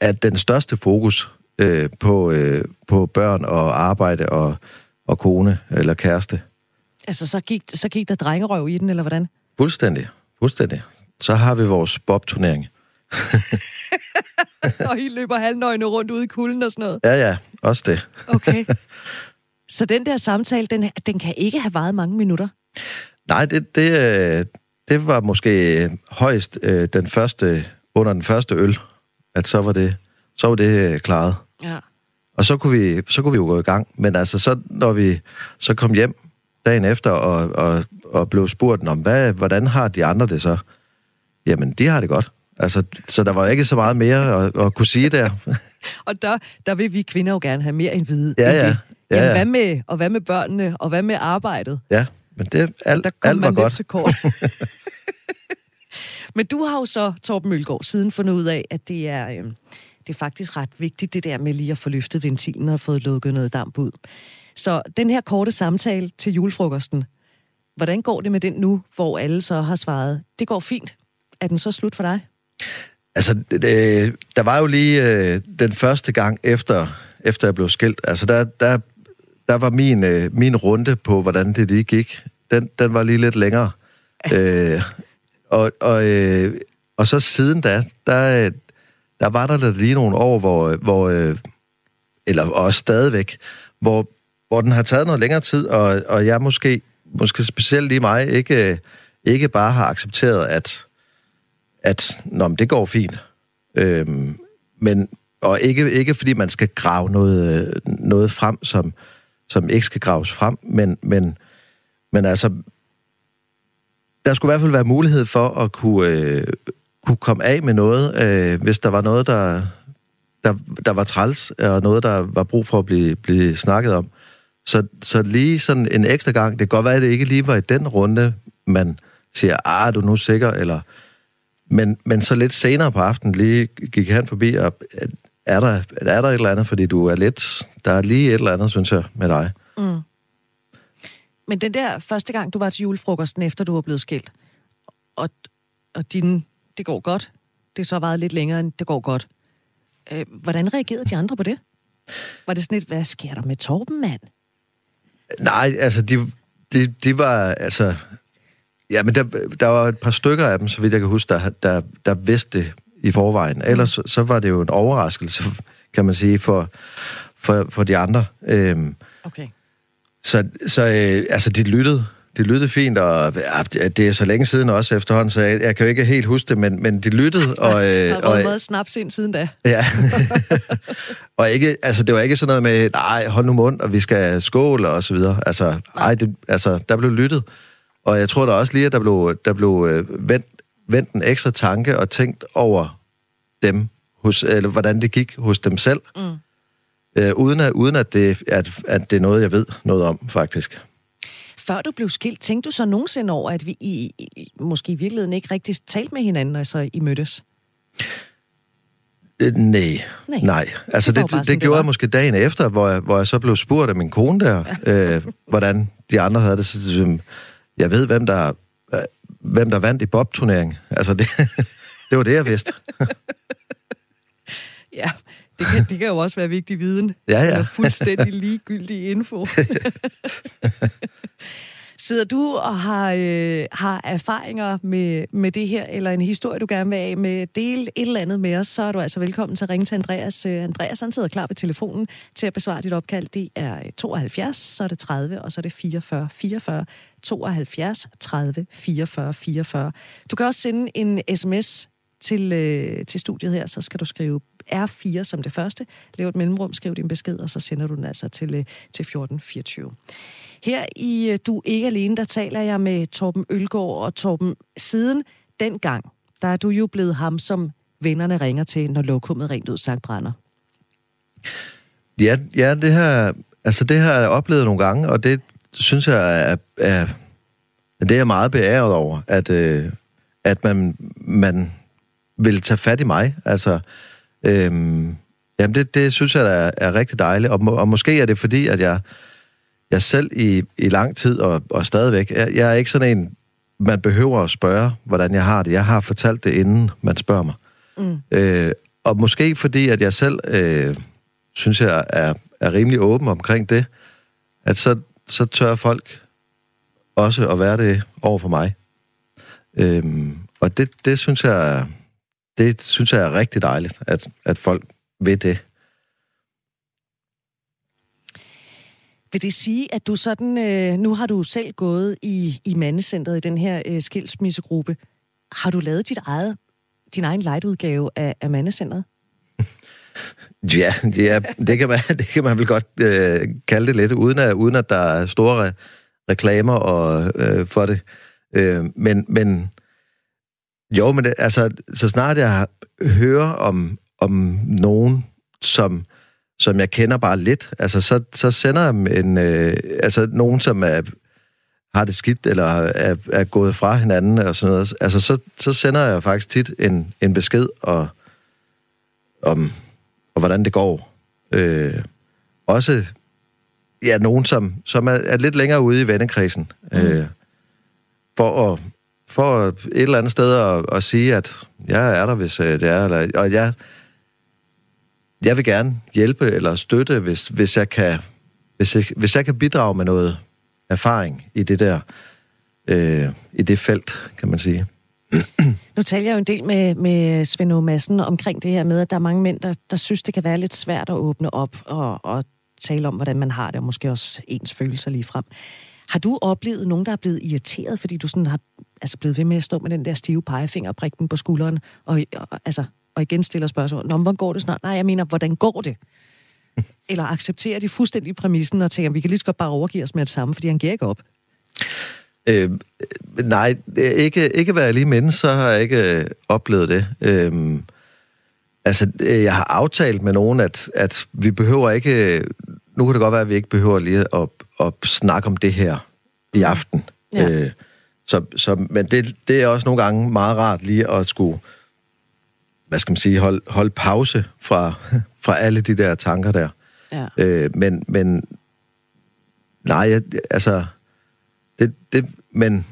er den største fokus øh, på, øh, på børn og arbejde og, og kone eller kæreste. Altså, så gik, så gik der drengerøv i den, eller hvordan? Fuldstændig. Fuldstændig. Så har vi vores bob-turnering. og I løber halvnøgne rundt ude i kulden og sådan noget? Ja, ja. Også det. okay. Så den der samtale, den, den kan ikke have varet mange minutter? Nej, det, det, øh, det var måske højst øh, den første, under den første øl, at så var det, så var det øh, klaret. Ja. Og så kunne, vi, så kunne vi jo gå i gang. Men altså, så, når vi så kom hjem dagen efter og, og, og blev spurgt om, hvad, hvordan har de andre det så? Jamen, de har det godt. Altså, så der var ikke så meget mere at, at kunne sige der. og der, der vil vi kvinder jo gerne have mere end vide. Ja, ja. Det. Ja, Jamen, ja. hvad med, og hvad med børnene, og hvad med arbejdet? Ja, men det, alt, der kom alt var godt. Til kort. men du har jo så, Torben Mølgaard, siden fundet ud af, at det er, øh, det er faktisk ret vigtigt, det der med lige at få løftet ventilen og fået lukket noget damp ud. Så den her korte samtale til julefrokosten, hvordan går det med den nu, hvor alle så har svaret, det går fint. Er den så slut for dig? Altså, det, der var jo lige øh, den første gang efter, efter jeg blev skilt. Altså, der, der, der var min, øh, min runde på, hvordan det lige gik. Den, den var lige lidt længere. øh, og, og, øh, og så siden da, der, der var der lige nogle år, hvor, hvor øh, eller også stadigvæk, hvor, hvor den har taget noget længere tid, og, og jeg måske, måske specielt lige mig, ikke, ikke bare har accepteret, at at nå, men det går fint. Øhm, men, og ikke, ikke fordi man skal grave noget, noget frem, som, som ikke skal graves frem, men, men, men altså, der skulle i hvert fald være mulighed for at kunne, øh, kunne komme af med noget, øh, hvis der var noget, der, der, der var træls, og noget, der var brug for at blive, blive snakket om. Så, så lige sådan en ekstra gang, det kan godt være, at det ikke lige var i den runde, man siger, ah, er du nu sikker, eller men, men så lidt senere på aftenen lige gik han forbi, og er der, er der et eller andet, fordi du er lidt... Der er lige et eller andet, synes jeg, med dig. Mm. Men den der første gang, du var til julefrokosten, efter du var blevet skilt, og, og din, det går godt, det så varet lidt længere, end det går godt. Øh, hvordan reagerede de andre på det? Var det sådan et, hvad sker der med Torben, mand? Nej, altså, de, de, de var, altså... Ja, men der, der var et par stykker af dem, så vidt jeg kan huske, der, der, der vidste det i forvejen. Ellers så, var det jo en overraskelse, kan man sige, for, for, for de andre. Øhm, okay. Så, så øh, altså, de lyttede. De lyttede fint, og ja, det er så længe siden også efterhånden, så jeg, jeg kan jo ikke helt huske det, men, men de lyttede. Og, øh, der har og, været meget snaps ind siden da. Ja. og ikke, altså, det var ikke sådan noget med, nej, hold nu mund, og vi skal skåle, og så videre. Altså, ej, det, altså, der blev lyttet. Og jeg tror da også lige, at der blev, der blev øh, vendt, vendt en ekstra tanke og tænkt over dem, hos, eller hvordan det gik hos dem selv. Mm. Øh, uden at, uden at, det, at, at det er noget, jeg ved noget om, faktisk. Før du blev skilt, tænkte du så nogensinde over, at vi i, i, måske i virkeligheden ikke rigtig talte med hinanden, når så I mødtes? Øh, nej, nej. nej. Altså, det, det, det, det gjorde det jeg måske dagen efter, hvor jeg, hvor jeg så blev spurgt af min kone der, øh, hvordan de andre havde det. Så, jeg ved, hvem der, øh, hvem der vandt i bobturneringen. Altså, det, det var det, jeg vidste. ja, det kan, det kan jo også være vigtig viden. Ja, ja. Eller fuldstændig ligegyldig info. Sidder du og har, øh, har erfaringer med, med det her, eller en historie, du gerne vil af med, dele et eller andet med os, så er du altså velkommen til at ringe til Andreas. Øh, Andreas, han sidder klar ved telefonen til at besvare dit opkald. Det er 72, så er det 30, og så er det 44 44. 72 30 44 44. Du kan også sende en sms til, øh, til studiet her, så skal du skrive R4 som det første, Lav et mellemrum, skriv din besked, og så sender du den altså til, øh, til 1424. Her i øh, Du er ikke alene, der taler jeg med Torben Ølgaard og Torben. Siden dengang, der er du jo blevet ham, som vennerne ringer til, når lokummet rent ud sagt brænder. Ja, ja det, her, altså det har jeg oplevet nogle gange, og det synes jeg er, er det er jeg meget beæret over, at, øh, at man, man vil tage fat i mig. Altså, øhm, jamen det, det synes jeg er, er rigtig dejligt, og, må, og måske er det fordi, at jeg, jeg selv i, i lang tid, og, og stadigvæk, jeg, jeg er ikke sådan en, man behøver at spørge, hvordan jeg har det. Jeg har fortalt det, inden man spørger mig. Mm. Øh, og måske fordi, at jeg selv øh, synes, jeg er, er rimelig åben omkring det, at så, så tør folk også at være det over for mig. Øhm, og det, det synes jeg det synes jeg er rigtig dejligt, at, at folk ved det. Vil det sige, at du sådan, øh, nu har du selv gået i, i mandecentret i den her øh, skilsmissegruppe. Har du lavet dit eget, din egen lightudgave af, af mandecentret? ja, ja det, kan man, det kan man vel godt øh, kalde det lidt, uden at, uden at der er store reklamer og, øh, for det. Øh, men, men jo, men det, altså, så snart jeg hører om, om nogen, som, som jeg kender bare lidt, altså, så, så sender jeg en, øh, altså, nogen, som er, har det skidt, eller er, er gået fra hinanden, og sådan noget. Altså, så, så sender jeg faktisk tit en, en besked og, om, og hvordan det går. Øh, også ja, nogen, som, som er, er lidt længere ude i vennekredsen. Mm. Øh, for at for et eller andet sted at, at sige, at jeg er der, hvis øh, det er, eller, og jeg, jeg vil gerne hjælpe eller støtte, hvis, hvis, jeg kan, hvis, jeg, hvis jeg kan bidrage med noget erfaring i det der, øh, i det felt, kan man sige. Nu taler jeg jo en del med, med Svend Madsen omkring det her med, at der er mange mænd, der, der synes, det kan være lidt svært at åbne op og, og tale om, hvordan man har det, og måske også ens følelser lige frem. Har du oplevet nogen, der er blevet irriteret, fordi du sådan har altså blevet ved med at stå med den der stive pegefinger og prikke den på skulderen, og, og, altså, og igen stiller spørgsmål, Nå, hvordan går det snart? Nej, jeg mener, hvordan går det? Eller accepterer de fuldstændig præmissen og tænker, vi kan lige så godt bare overgive os med det samme, fordi han giver ikke op? Øh, nej, ikke, ikke hvad jeg lige mindes, så har jeg ikke øh, oplevet det. Øh, altså, øh, jeg har aftalt med nogen, at, at vi behøver ikke... Nu kan det godt være, at vi ikke behøver lige at, at snakke om det her i mm. aften. Ja. Øh, så, så, men det, det er også nogle gange meget rart lige at skulle, hvad skal man sige, holde hold pause fra, fra alle de der tanker der. Ja. Øh, men, men nej, jeg, altså, det, det, men,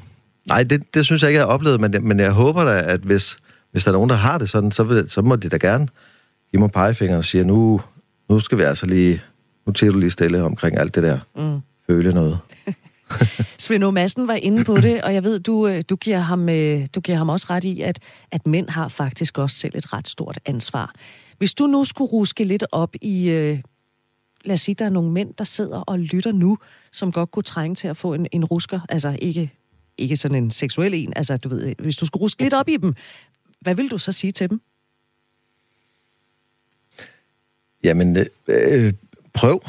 nej, det, det synes jeg ikke, jeg har oplevet, men, men jeg håber da, at hvis, hvis der er nogen, der har det sådan, så, vil, så må de da gerne give mig pegefinger og sige, nu, nu skal vi altså lige, nu tager du lige stille omkring alt det der. Mm. Føle noget. Svend Madsen var inde på det, og jeg ved, du, øh, du, giver ham, øh, du giver ham også ret i, at, at mænd har faktisk også selv et ret stort ansvar. Hvis du nu skulle ruske lidt op i, øh, lad os sige, der er nogle mænd, der sidder og lytter nu, som godt kunne trænge til at få en, en rusker, altså ikke, ikke sådan en seksuel en, altså du ved, hvis du skulle ruske lidt op i dem, hvad vil du så sige til dem? Jamen, øh, prøv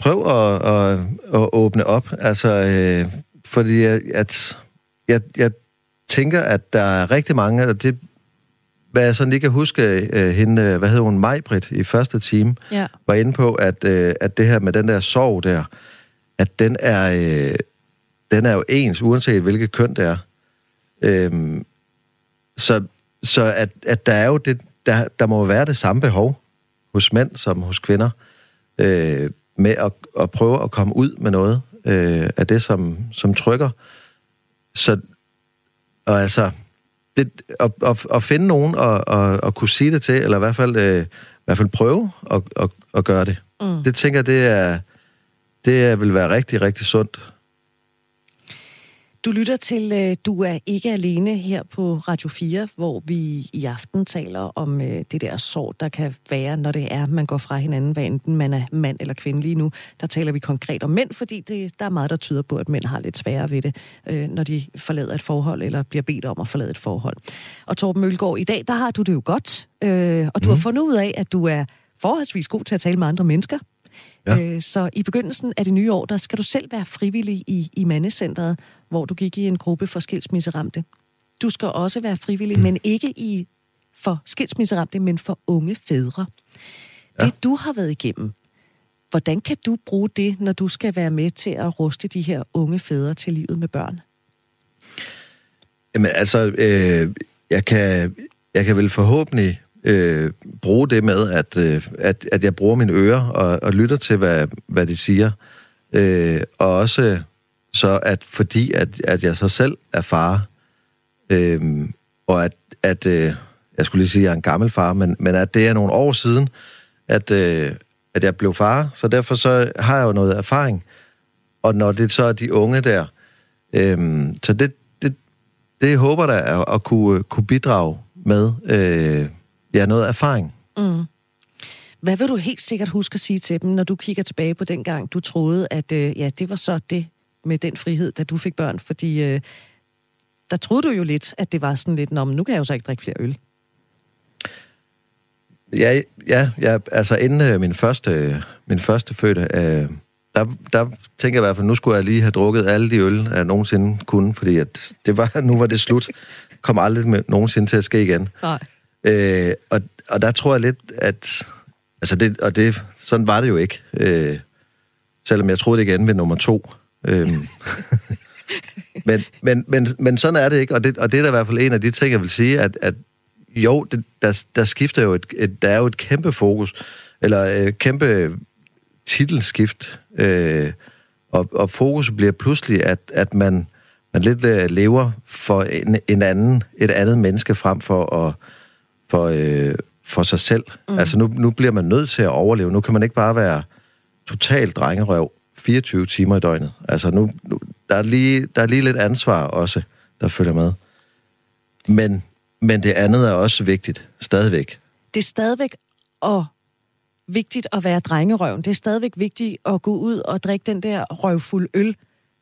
prøv at, at, at åbne op. Altså, øh, fordi jeg, at, jeg, jeg tænker, at der er rigtig mange, og det hvad jeg sådan lige kan huske, øh, hende, hvad hedder hun, Majbrit i første time, ja. var inde på, at, øh, at det her med den der sorg der, at den er, øh, den er jo ens, uanset hvilket køn det er. Øhm, så så at, at der er jo det, der, der må være det samme behov hos mænd som hos kvinder. Øh, med at, at prøve at komme ud med noget øh, af det, som, som trykker. Så, og altså, det, at, at, at finde nogen og at, at kunne sige det til, eller i hvert fald, øh, i hvert fald prøve at, at, at gøre det. Mm. Det tænker det er, det vil være rigtig, rigtig sundt du lytter til øh, Du er ikke alene her på Radio 4, hvor vi i aften taler om øh, det der sorg, der kan være, når det er, man går fra hinanden, hvad enten man er mand eller kvinde lige nu. Der taler vi konkret om mænd, fordi det, der er meget, der tyder på, at mænd har lidt sværere ved det, øh, når de forlader et forhold eller bliver bedt om at forlade et forhold. Og Torben Mølgaard, i dag, der har du det jo godt, øh, og du mm. har fundet ud af, at du er forholdsvis god til at tale med andre mennesker. Ja. Øh, så i begyndelsen af det nye år, der skal du selv være frivillig i, i mandecentret, hvor du gik i en gruppe for skilsmisseramte. Du skal også være frivillig, men ikke i for skilsmisseramte, men for unge fædre. Ja. Det du har været igennem, hvordan kan du bruge det, når du skal være med til at ruste de her unge fædre til livet med børn? Jamen altså, øh, jeg, kan, jeg kan vel forhåbentlig øh, bruge det med, at, øh, at, at jeg bruger mine ører og, og lytter til, hvad, hvad de siger. Øh, og også øh, så, at fordi at, at jeg så selv er far, øh, og at, at øh, jeg skulle lige sige, at jeg er en gammel far, men, men at det er nogle år siden, at, øh, at jeg blev far, så derfor så har jeg jo noget erfaring. Og når det så er de unge der, øh, så det, det, det håber der at, at kunne, kunne bidrage med øh, ja, noget erfaring. Mm. Hvad vil du helt sikkert huske at sige til dem, når du kigger tilbage på den gang, du troede, at øh, ja, det var så det med den frihed, da du fik børn? Fordi øh, der troede du jo lidt, at det var sådan lidt, Nå, men nu kan jeg jo så ikke drikke flere øl. Ja, ja, ja altså inden øh, min første, min første fødte, øh, der, der tænker jeg i hvert fald, nu skulle jeg lige have drukket alle de øl, jeg nogensinde kunne, fordi at det var, nu var det slut. Kom aldrig med, nogensinde til at ske igen. Nej. Øh, og, og der tror jeg lidt, at... Altså det, og det, sådan var det jo ikke. Øh, selvom jeg troede det igen med nummer to. Øh, men, men, men, men sådan er det ikke, og det, og det er da i hvert fald en af de ting, jeg vil sige, at, at jo, det, der, der skifter jo et, et, der er jo et kæmpe fokus, eller øh, kæmpe titelskift, øh, og, og fokus bliver pludselig, at, at man, man lidt uh, lever for en, en anden, et andet menneske frem for at for, øh, for sig selv. Mm. Altså nu, nu bliver man nødt til at overleve. Nu kan man ikke bare være totalt drengerøv 24 timer i døgnet. Altså nu, nu der, er lige, der er lige lidt ansvar også, der følger med. Men, men det andet er også vigtigt, stadigvæk. Det er stadigvæk og vigtigt at være drengerøven. Det er stadigvæk vigtigt at gå ud og drikke den der røvfuld øl,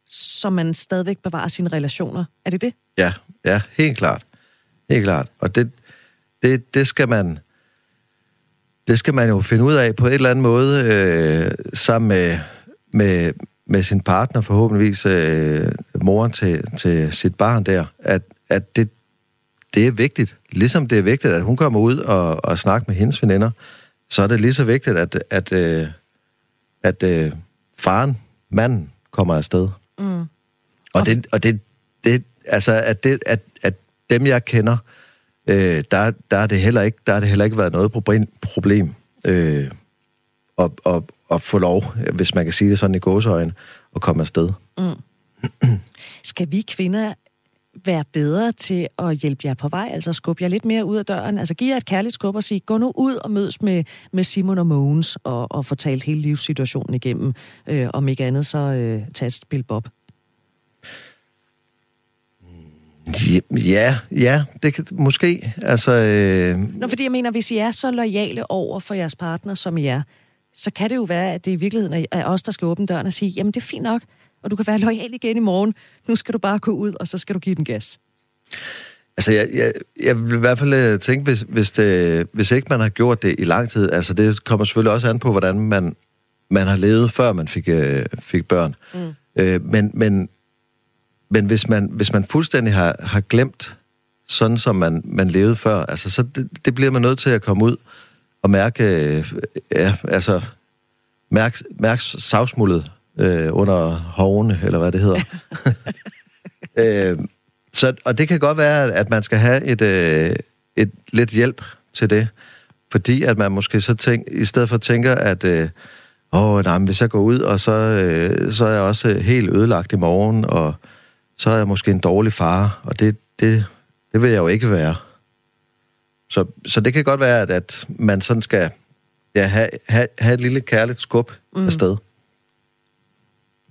så man stadigvæk bevarer sine relationer. Er det det? Ja, ja, helt klart. Helt klart. Og det, det, det skal man... Det skal man jo finde ud af på et eller andet måde, øh, sammen med, med, med sin partner, forhåbentligvis øh, moren til, til sit barn der, at, at det, det er vigtigt. Ligesom det er vigtigt, at hun kommer ud og, og snakker med hendes veninder, så er det lige så vigtigt, at, at, øh, at øh, faren, manden, kommer afsted. Mm. Og, det, og det, det, altså, at, det, at, at dem, jeg kender, øh, øh, der, der, er det heller ikke, der har det heller ikke været noget problem, problem øh, at, at, at få lov, hvis man kan sige det sådan i gåsøjne, at komme afsted. Mm. Skal vi kvinder være bedre til at hjælpe jer på vej, altså skubbe jer lidt mere ud af døren, altså give jer et kærligt skub og sige, gå nu ud og mødes med, med Simon og Mogens og, og fortalt hele livssituationen igennem, øh, om ikke andet så øh, tage et spil bob. Ja, ja, det kan måske. Altså, øh... Nå, fordi jeg mener, hvis I er så lojale over for jeres partner, som I er, så kan det jo være, at det i virkeligheden er os, der skal åbne døren og sige, jamen det er fint nok, og du kan være lojal igen i morgen. Nu skal du bare gå ud, og så skal du give den gas. Altså, jeg, jeg, jeg vil i hvert fald øh, tænke, hvis, hvis, det, hvis ikke man har gjort det i lang tid, altså det kommer selvfølgelig også an på, hvordan man, man har levet, før man fik, øh, fik børn. Mm. Øh, men, men men hvis man, hvis man fuldstændig har, har glemt sådan, som man, man levede før, altså, så det, det bliver man nødt til at komme ud og mærke, øh, ja, altså, mærke, mærke savsmuldet øh, under hovene, eller hvad det hedder. øh, så, og det kan godt være, at man skal have et, øh, et lidt hjælp til det, fordi at man måske så tænk, i stedet for tænker, at øh, åh, nej, hvis jeg går ud, og så, øh, så er jeg også helt ødelagt i morgen, og så er jeg måske en dårlig far, og det, det, det vil jeg jo ikke være. Så, så det kan godt være, at, at man sådan skal ja, have, have, have et lille kærligt skub mm. afsted.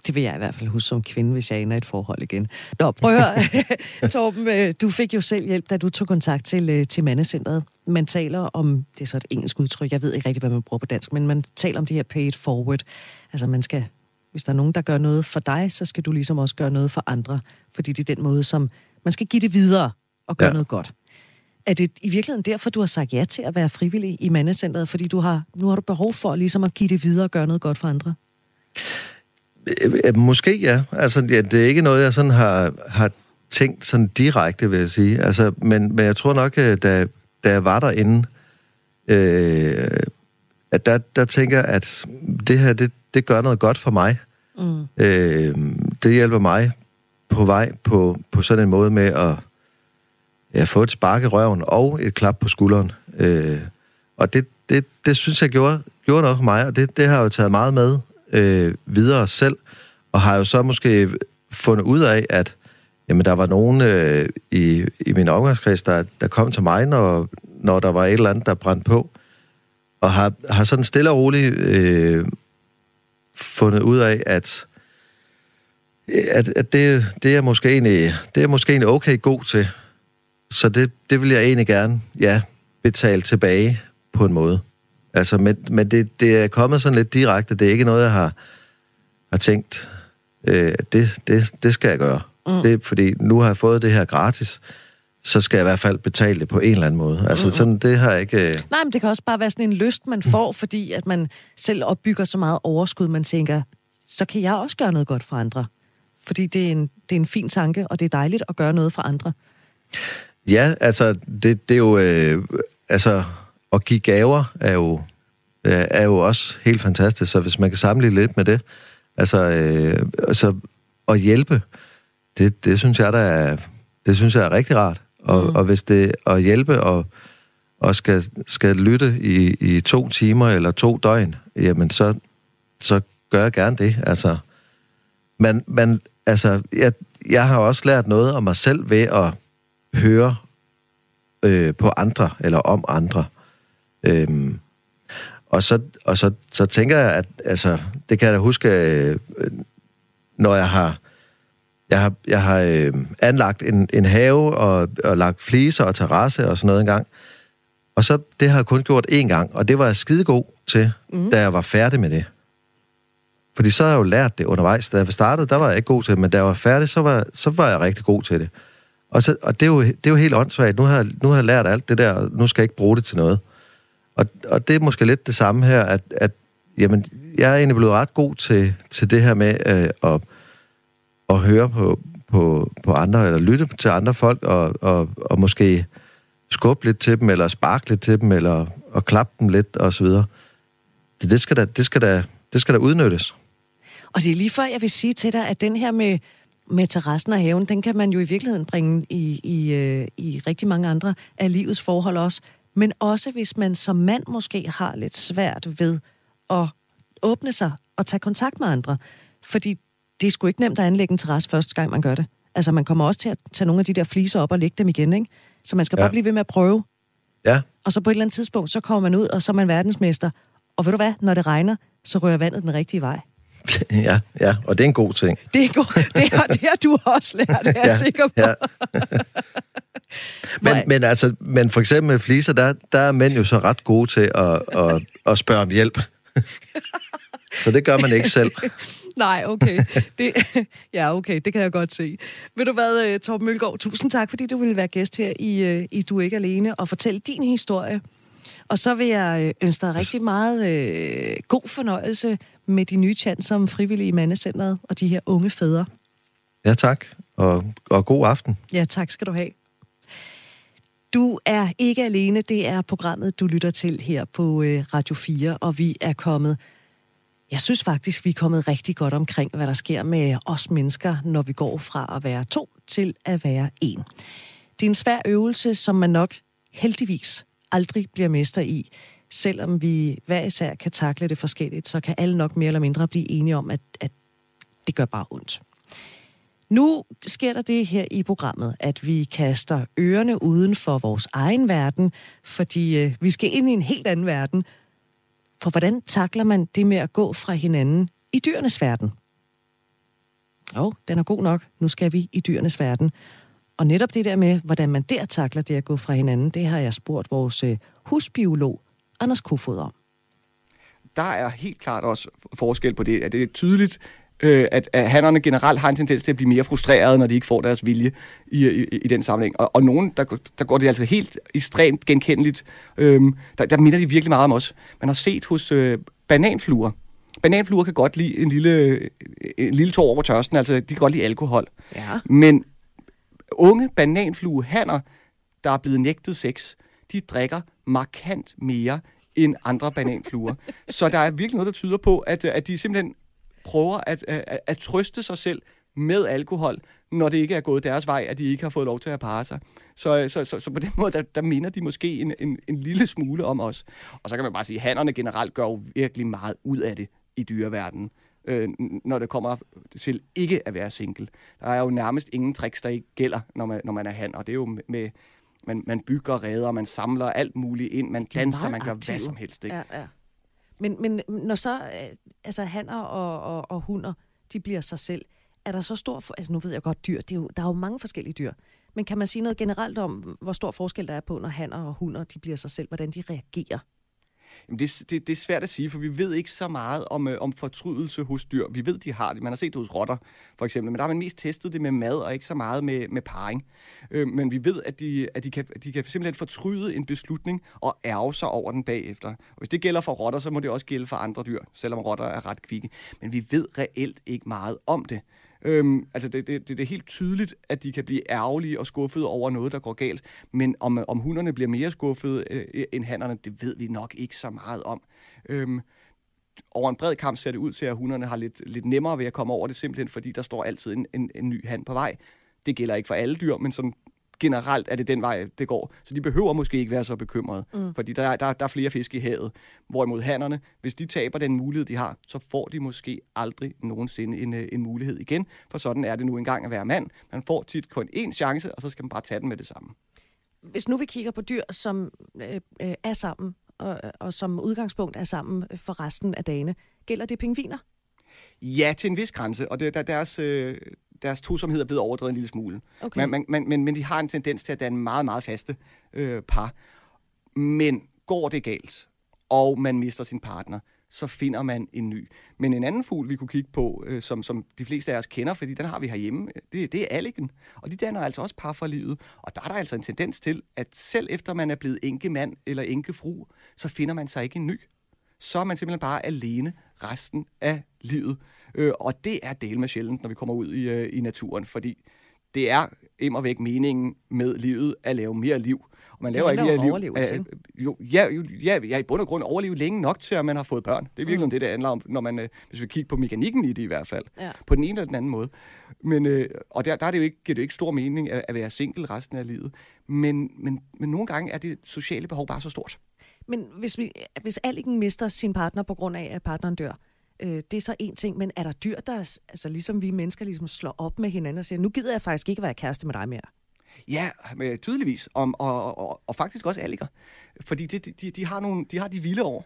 Det vil jeg i hvert fald huske som kvinde, hvis jeg ender i et forhold igen. Nå, prøv at høre. Torben, øh, du fik jo selv hjælp, da du tog kontakt til, øh, til mandecentret. Man taler om, det er så et engelsk udtryk, jeg ved ikke rigtig, hvad man bruger på dansk, men man taler om det her paid forward. Altså, man skal hvis der er nogen, der gør noget for dig, så skal du ligesom også gøre noget for andre. Fordi det er den måde, som man skal give det videre og gøre ja. noget godt. Er det i virkeligheden derfor, du har sagt ja til at være frivillig i mandecentret? Fordi du har, nu har du behov for ligesom at give det videre og gøre noget godt for andre? Øh, øh, Måske ja. Altså, ja, det er ikke noget, jeg sådan har, har tænkt sådan direkte, vil jeg sige. Altså, men, men jeg tror nok, øh, da, da jeg var derinde, øh, at der, der tænker jeg, at det her, det, det gør noget godt for mig. Mm. Øh, det hjælper mig på vej på, på sådan en måde med at ja, få et spark i røven og et klap på skulderen. Øh, og det, det, det synes jeg gjorde, gjorde noget for mig, og det, det har jeg jo taget meget med øh, videre selv, og har jo så måske fundet ud af, at jamen, der var nogen øh, i, i min omgangskreds, der, der kom til mig, når, når der var et eller andet, der brændte på, og har, har sådan stille og roligt øh, fundet ud af, at, at, at det, det, er måske egentlig, det er måske egentlig okay god til. Så det, det vil jeg egentlig gerne, ja, betale tilbage på en måde. Altså, men, men det, det er kommet sådan lidt direkte. Det er ikke noget, jeg har, har tænkt, øh, det, det, det skal jeg gøre. Mm. Det fordi nu har jeg fået det her gratis, så skal jeg i hvert fald betale det på en eller anden måde. Altså, sådan, det har jeg ikke... Øh... Nej, men det kan også bare være sådan en lyst, man får, fordi at man selv opbygger så meget overskud, man tænker, så kan jeg også gøre noget godt for andre. Fordi det er en, det er en fin tanke, og det er dejligt at gøre noget for andre. Ja, altså, det, det er jo... Øh, altså, at give gaver er jo, øh, er jo også helt fantastisk, så hvis man kan sammenligne lidt med det, altså, øh, altså at hjælpe, det, det synes jeg, der er, det synes jeg er rigtig rart. Og, mm. og hvis det at hjælpe og, og skal, skal lytte i, i to timer eller to døgn, jamen så, så gør jeg gerne det. Altså, man, man, altså, jeg, jeg har også lært noget om mig selv ved at høre øh, på andre, eller om andre. Øhm, og så, og så, så tænker jeg, at altså, det kan jeg da huske, øh, når jeg har, jeg har, jeg har øh, anlagt en, en have og, og lagt fliser og terrasse og sådan noget engang. Og så, det har jeg kun gjort én gang, og det var jeg skidegod til, mm. da jeg var færdig med det. Fordi så har jeg jo lært det undervejs. Da jeg startede, der var jeg ikke god til det, men da jeg var færdig, så var, så var jeg rigtig god til det. Og, så, og det, er jo, det er jo helt åndssvagt. Nu har, nu har jeg lært alt det der, og nu skal jeg ikke bruge det til noget. Og, og det er måske lidt det samme her, at, at jamen, jeg er egentlig blevet ret god til, til det her med øh, at, at høre på, på, på andre, eller lytte til andre folk, og, og, og måske skubbe lidt til dem, eller sparke lidt til dem, eller og klappe dem lidt, og så videre. Det, det, skal da, det, skal da, det skal da udnyttes. Og det er lige før, jeg vil sige til dig, at den her med, med terrassen og haven, den kan man jo i virkeligheden bringe i, i, øh, i rigtig mange andre af livets forhold også. Men også hvis man som mand måske har lidt svært ved at åbne sig og tage kontakt med andre. Fordi det er sgu ikke nemt at anlægge en terrasse første gang, man gør det. Altså, man kommer også til at tage nogle af de der fliser op og lægge dem igen, ikke? Så man skal ja. bare blive ved med at prøve. Ja. Og så på et eller andet tidspunkt, så kommer man ud, og så er man verdensmester. Og ved du hvad? Når det regner, så rører vandet den rigtige vej. Ja, ja, og det er en god ting. Det er, god. Det, har, det har du også lært, det er jeg ja, sikker på. Ja. men, men, altså, men for eksempel med fliser, der, der er mænd jo så ret gode til at, at, at spørge om hjælp. så det gør man ikke selv. Nej, okay. Det, ja, okay, det kan jeg godt se. Ved du hvad, øh, Torben Mølgaard, tusind tak, fordi du ville være gæst her i, øh, i Du er ikke alene og fortælle din historie. Og så vil jeg øh, ønske dig rigtig meget øh, god fornøjelse med de nye chance som frivillige i mandecentret og de her unge fædre. Ja, tak. Og, og god aften. Ja, tak skal du have. Du er ikke alene. Det er programmet, du lytter til her på øh, Radio 4, og vi er kommet... Jeg synes faktisk, vi er kommet rigtig godt omkring, hvad der sker med os mennesker, når vi går fra at være to til at være en. Det er en svær øvelse, som man nok heldigvis aldrig bliver mester i. Selvom vi hver især kan takle det forskelligt, så kan alle nok mere eller mindre blive enige om, at, at det gør bare ondt. Nu sker der det her i programmet, at vi kaster ørerne uden for vores egen verden, fordi øh, vi skal ind i en helt anden verden. For hvordan takler man det med at gå fra hinanden i dyrenes verden? Jo, oh, den er god nok. Nu skal vi i dyrenes verden. Og netop det der med, hvordan man der takler det at gå fra hinanden, det har jeg spurgt vores øh, husbiolog Anders Kofod om. Der er helt klart også forskel på det. At det er tydeligt, øh, at, at hannerne generelt har en tendens til at blive mere frustrerede, når de ikke får deres vilje i, i, i den sammenhæng. Og, og nogen, der, der går det altså helt ekstremt genkendeligt, øh, der, der minder de virkelig meget om os. Man har set hos øh, bananfluer, bananfluer kan godt lide en lille, en lille tår over tørsten, altså de kan godt lide alkohol. Ja. Men unge bananfluehanner, der er blevet nægtet sex, de drikker markant mere end andre bananfluer. Så der er virkelig noget, der tyder på, at, at de simpelthen prøver at, at, at trøste sig selv med alkohol, når det ikke er gået deres vej, at de ikke har fået lov til at parre sig. Så, så, så, så på den måde, der, der minder de måske en, en, en lille smule om os. Og så kan man bare sige, at hannerne generelt gør jo virkelig meget ud af det i dyreverdenen, øh, når det kommer til ikke at være single. Der er jo nærmest ingen tricks, der ikke gælder, når man, når man er han, og det er jo med, man, man bygger redder, man samler alt muligt ind, man danser, man gør aktive. hvad som helst. Ikke? Ja, ja. Men, men når så øh, altså hanner og, og, og hunder, de bliver sig selv, er der så stor... For, altså nu ved jeg godt dyr, det er jo, der er jo mange forskellige dyr. Men kan man sige noget generelt om, hvor stor forskel der er på, når hanner og hunder de bliver sig selv, hvordan de reagerer? Jamen det, det, det er svært at sige, for vi ved ikke så meget om, øh, om fortrydelse hos dyr. Vi ved, de har det. Man har set det hos rotter, for eksempel. Men der har man mest testet det med mad, og ikke så meget med, med parring. Øh, men vi ved, at, de, at de, kan, de kan simpelthen fortryde en beslutning og ærge sig over den bagefter. Og hvis det gælder for rotter, så må det også gælde for andre dyr, selvom rotter er ret kvikke. Men vi ved reelt ikke meget om det. Øhm, altså det, det, det, det er helt tydeligt, at de kan blive ærgerlige og skuffede over noget, der går galt. Men om, om hunderne bliver mere skuffede øh, end hannerne, det ved vi nok ikke så meget om. Øhm, over en bred kamp ser det ud til, at hunderne har lidt, lidt nemmere ved at komme over det, simpelthen fordi der står altid en, en, en ny han på vej. Det gælder ikke for alle dyr, men sådan generelt er det den vej, det går. Så de behøver måske ikke være så bekymrede, mm. fordi der, der, der er flere fisk i havet. Hvorimod hannerne, hvis de taber den mulighed, de har, så får de måske aldrig nogensinde en, øh, en mulighed igen, for sådan er det nu engang at være mand. Man får tit kun én chance, og så skal man bare tage den med det samme. Hvis nu vi kigger på dyr, som øh, øh, er sammen, og, og som udgangspunkt er sammen for resten af dagene, gælder det pingviner? Ja, til en vis grænse, og det, der, deres, øh, deres tosomhed er blevet overdrevet en lille smule. Okay. Men, men, men, men de har en tendens til at danne meget, meget faste øh, par. Men går det galt, og man mister sin partner, så finder man en ny. Men en anden fugl, vi kunne kigge på, øh, som, som de fleste af os kender, fordi den har vi herhjemme, det, det er alligen. Og de danner altså også par for livet. Og der er der altså en tendens til, at selv efter man er blevet enkemand eller enkefru, så finder man sig ikke en ny. Så er man simpelthen bare alene resten af livet. Øh, og det er del med sjældent, når vi kommer ud i, øh, i naturen, fordi det er immer væk meningen med livet at lave mere liv. Og man laver ikke mere liv. Af, jo, ja, jo, ja, ja, i bund og grund overleve længe nok til, at man har fået børn. Det er virkelig mm. det, det handler om, når man, øh, hvis vi kigger på mekanikken i det i hvert fald. Ja. På den ene eller den anden måde. Men, øh, og der, der er det jo ikke, giver det jo ikke stor mening at, at være single resten af livet. Men, men, men nogle gange er det sociale behov bare så stort. Men hvis, vi, hvis Alligen mister sin partner på grund af, at partneren dør, øh, det er så en ting, men er der dyr, der altså, ligesom vi mennesker ligesom slår op med hinanden og siger, nu gider jeg faktisk ikke være kæreste med dig mere? Ja, med, tydeligvis. Og, og, og, og faktisk også alliger. Fordi de, de, de, har nogle, de har de vilde år,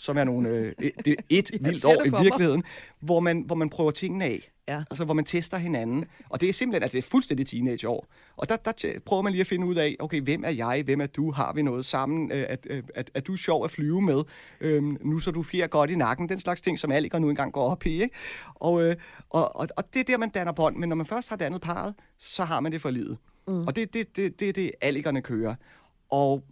som er nogle, øh, et, et vildt år i virkeligheden, hvor man, hvor man prøver tingene af. Ja. Altså, hvor man tester hinanden. Og det er simpelthen, altså det er fuldstændig teenageår. Og der, der prøver man lige at finde ud af, okay, hvem er jeg, hvem er du, har vi noget sammen, er, er, er, er du sjov at flyve med, øhm, nu så du fire godt i nakken, den slags ting, som alle nu engang går op i, ikke? Og, øh, og, og, og det er der, man danner bånd, men når man først har dannet parret, så har man det for livet. Mm. Og det er det, det, det, det, alligerne kører. Og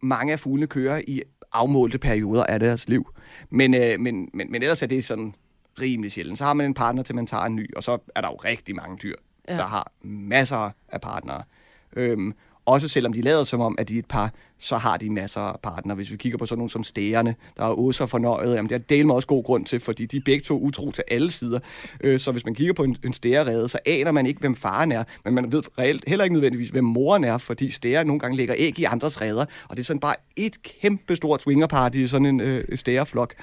mange af fuglene kører i afmålte perioder af deres liv. Men, øh, men, men, men ellers er det sådan rimelig sjældent. Så har man en partner, til man tager en ny, og så er der jo rigtig mange dyr, ja. der har masser af partnere. Øhm, også selvom de lader som om, at de er et par, så har de masser af partnere. Hvis vi kigger på sådan nogle som stærerne, der er åser fornøjet, jamen det er del med også god grund til, fordi de er begge to utro til alle sider. Øh, så hvis man kigger på en, en stærerede, så aner man ikke, hvem faren er, men man ved reelt heller ikke nødvendigvis, hvem moren er, fordi stærer nogle gange lægger æg i andres redder, og det er sådan bare et kæmpe stort swingerparty i sådan en øh, stæreflok.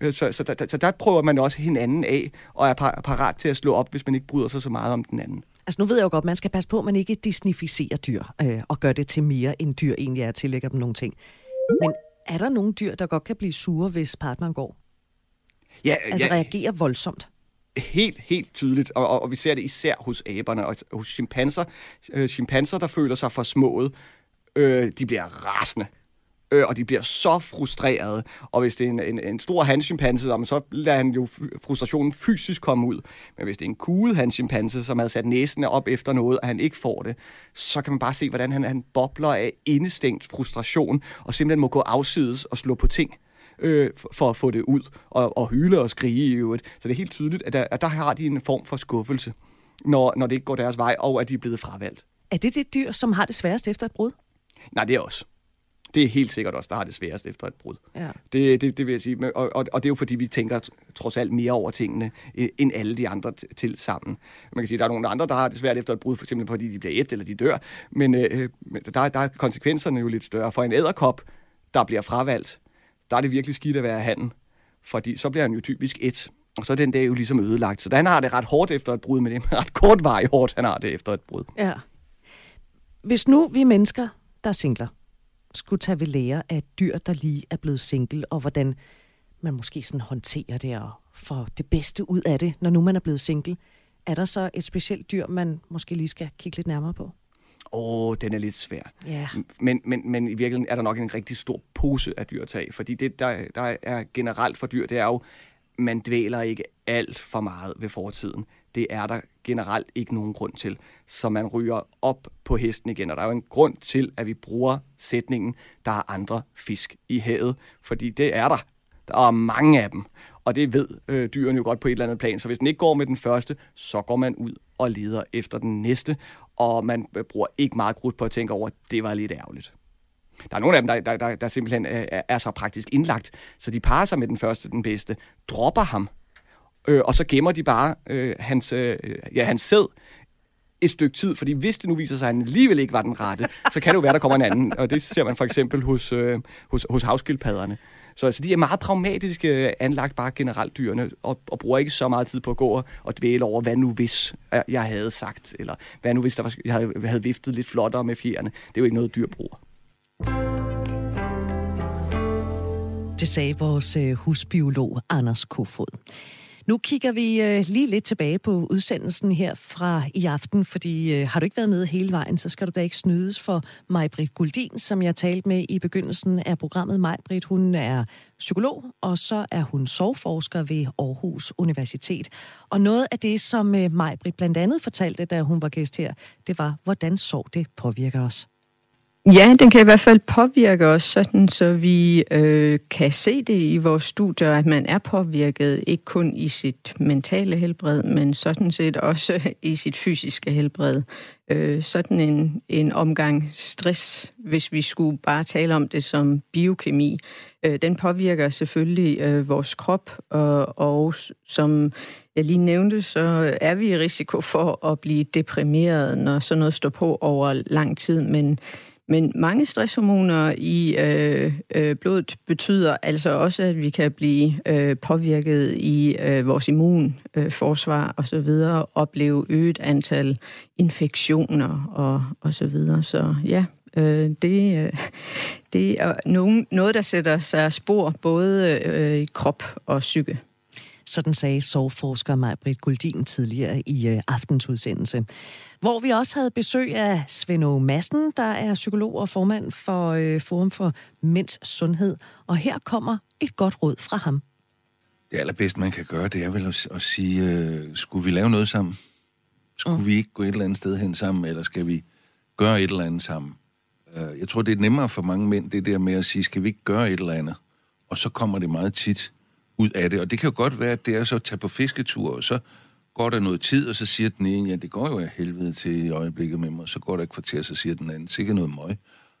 Øh, så, så, der, så der prøver man også hinanden af, og er parat til at slå op, hvis man ikke bryder sig så meget om den anden. Altså nu ved jeg jo godt, man skal passe på, at man ikke disnificerer dyr, øh, og gør det til mere, end dyr egentlig er, tillægger dem nogle ting. Men er der nogle dyr, der godt kan blive sure, hvis partneren går? Ja, altså ja, reagerer voldsomt? Helt, helt tydeligt, og, og, og vi ser det især hos aberne og hos chimpanser. Øh, chimpanser, der føler sig for smået, øh, de bliver rasende øh, og de bliver så frustrerede. Og hvis det er en, en, en stor hanschimpanse, så lader han jo frustrationen fysisk komme ud. Men hvis det er en kuget hanschimpanse, som havde sat næsene op efter noget, og han ikke får det, så kan man bare se, hvordan han, han bobler af indestængt frustration, og simpelthen må gå afsides og slå på ting øh, for at få det ud, og, og hyle og skrige i øvrigt. Så det er helt tydeligt, at der, at der har de en form for skuffelse, når, når det ikke går deres vej, og at de er blevet fravalgt. Er det det dyr, som har det sværest efter et brud? Nej, det er også. Det er helt sikkert også, der har det sværest efter et brud. Ja. Det, det, det vil jeg sige. Og, og, og det er jo fordi, vi tænker trods alt mere over tingene, øh, end alle de andre til sammen. Man kan sige, at der er nogle andre, der har det svært efter et brud, for eksempel fordi de bliver et eller de dør. Men øh, der, der er konsekvenserne jo lidt større. For en æderkop, der bliver fravalgt, der er det virkelig skidt at være handen. Fordi så bliver han jo typisk et. Og så er den dag jo ligesom ødelagt. Så han har det ret hårdt efter et brud, men det er ret kort vej hårdt, han har det efter et brud. Ja. Hvis nu vi mennesker, der er singler, skulle tage ved lære af dyr, der lige er blevet single, og hvordan man måske sådan håndterer det og får det bedste ud af det, når nu man er blevet single, er der så et specielt dyr, man måske lige skal kigge lidt nærmere på? Åh, oh, den er lidt svær. Ja. Men, men, men i virkeligheden er der nok en rigtig stor pose af dyr at tage, fordi det, der, der er generelt for dyr, det er jo, man dvæler ikke alt for meget ved fortiden. Det er der generelt ikke nogen grund til. Så man ryger op på hesten igen, og der er jo en grund til, at vi bruger sætningen, der er andre fisk i havet, fordi det er der. Der er mange af dem, og det ved øh, dyrene jo godt på et eller andet plan. Så hvis den ikke går med den første, så går man ud og leder efter den næste, og man øh, bruger ikke meget krudt på at tænke over, at det var lidt ærgerligt. Der er nogle af dem, der, der, der, der simpelthen øh, er, er så praktisk indlagt, så de parer sig med den første, den bedste, dropper ham, øh, og så gemmer de bare øh, hans, øh, ja, hans sæd et stykke tid, fordi hvis det nu viser sig, at han alligevel ikke var den rette, så kan det jo være, der kommer en anden, og det ser man for eksempel hos, øh, hos, hos havskildpadderne. Så altså, de er meget pragmatiske øh, anlagt bare generelt dyrene, og, og bruger ikke så meget tid på at gå og dvæle over, hvad nu hvis jeg havde sagt, eller hvad nu hvis der var, jeg havde, havde viftet lidt flottere med fjerne. Det er jo ikke noget, dyr bruger. Det sagde vores øh, husbiolog Anders Kofod. Nu kigger vi øh, lige lidt tilbage på udsendelsen her fra i aften, fordi øh, har du ikke været med hele vejen, så skal du da ikke snydes for Majbrit Guldin, som jeg talte med i begyndelsen af programmet. Majbrit, hun er psykolog, og så er hun sovforsker ved Aarhus Universitet. Og noget af det, som øh, Majbrit blandt andet fortalte, da hun var gæst her, det var, hvordan sov det påvirker os. Ja, den kan i hvert fald påvirke os sådan, så vi øh, kan se det i vores studier, at man er påvirket ikke kun i sit mentale helbred, men sådan set også i sit fysiske helbred. Øh, sådan en, en omgang stress, hvis vi skulle bare tale om det som biokemi, øh, den påvirker selvfølgelig øh, vores krop, og, og som jeg lige nævnte, så er vi i risiko for at blive deprimeret, når sådan noget står på over lang tid, men men mange stresshormoner i øh, øh, blodet betyder altså også, at vi kan blive øh, påvirket i øh, vores immunforsvar øh, og så videre, opleve øget antal infektioner og, og så videre. Så ja, øh, det, øh, det er nogen, noget, der sætter sig spor både øh, i krop og psyke. Sådan sagde sovforsker Maj-Britt Guldin tidligere i øh, aftens udsendelse. Hvor vi også havde besøg af Svend Madsen, der er psykolog og formand for øh, Forum for Mænds Sundhed. Og her kommer et godt råd fra ham. Det allerbedste, man kan gøre, det er vel at, at sige, øh, skulle vi lave noget sammen? Skulle mm. vi ikke gå et eller andet sted hen sammen, eller skal vi gøre et eller andet sammen? Uh, jeg tror, det er nemmere for mange mænd, det der med at sige, skal vi ikke gøre et eller andet? Og så kommer det meget tit ud af det. Og det kan jo godt være, at det er så at tage på fisketur, og så går der noget tid, og så siger den ene, ja, det går jo af helvede til i øjeblikket med mig. Så går der et kvarter, så siger den anden, sikkert noget møg.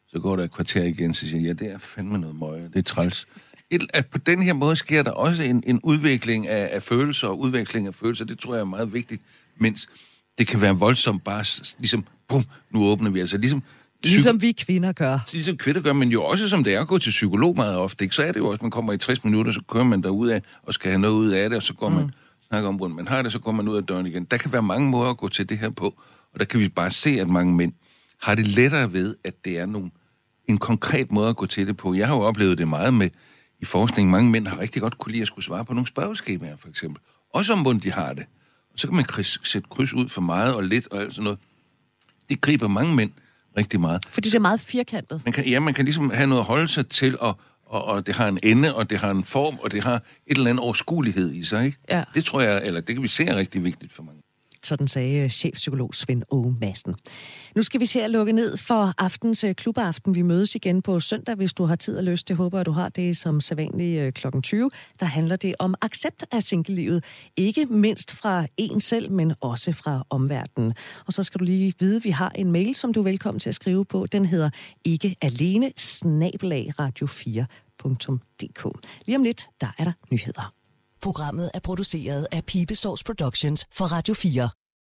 Så går der et kvarter igen, så siger ja, det er fandme noget møg, det er træls. Et, at på den her måde sker der også en, en udvikling af, af følelser og udvikling af følelser. Det tror jeg er meget vigtigt, mens det kan være voldsomt bare ligesom, bum, nu åbner vi altså. Ligesom Ligesom vi kvinder gør. Ligesom kvinder gør, men jo også som det er at gå til psykolog meget ofte. Ikke? Så er det jo også, man kommer i 60 minutter, så kører man derud af og skal have noget ud af det, og så går mm. man snakker om, hvordan man har det, så går man ud af døren igen. Der kan være mange måder at gå til det her på, og der kan vi bare se, at mange mænd har det lettere ved, at det er nogle, en konkret måde at gå til det på. Jeg har jo oplevet det meget med i forskning. Mange mænd har rigtig godt kunne lide at skulle svare på nogle spørgeskemaer, for eksempel. Også om, hvordan de har det. Og så kan man kryds, sætte kryds ud for meget og lidt og alt sådan noget. Det griber mange mænd rigtig meget. Fordi det er meget firkantet. Man kan, ja, man kan ligesom have noget at holde sig til, og, og, og det har en ende, og det har en form, og det har et eller andet overskuelighed i sig, ikke? Ja. Det tror jeg, eller det kan vi se er rigtig vigtigt for mange. Sådan sagde øh, chefpsykolog Svend O. Madsen. Nu skal vi se at lukke ned for aftens øh, klubaften. Vi mødes igen på søndag, hvis du har tid og lyst. Det håber jeg, du har det som sædvanligt øh, kl. 20. Der handler det om accept af singlelivet. Ikke mindst fra en selv, men også fra omverdenen. Og så skal du lige vide, at vi har en mail, som du er velkommen til at skrive på. Den hedder ikke alene snabelag radio4.dk. Lige om lidt, der er der nyheder. Programmet er produceret af Pibesource Productions for Radio 4.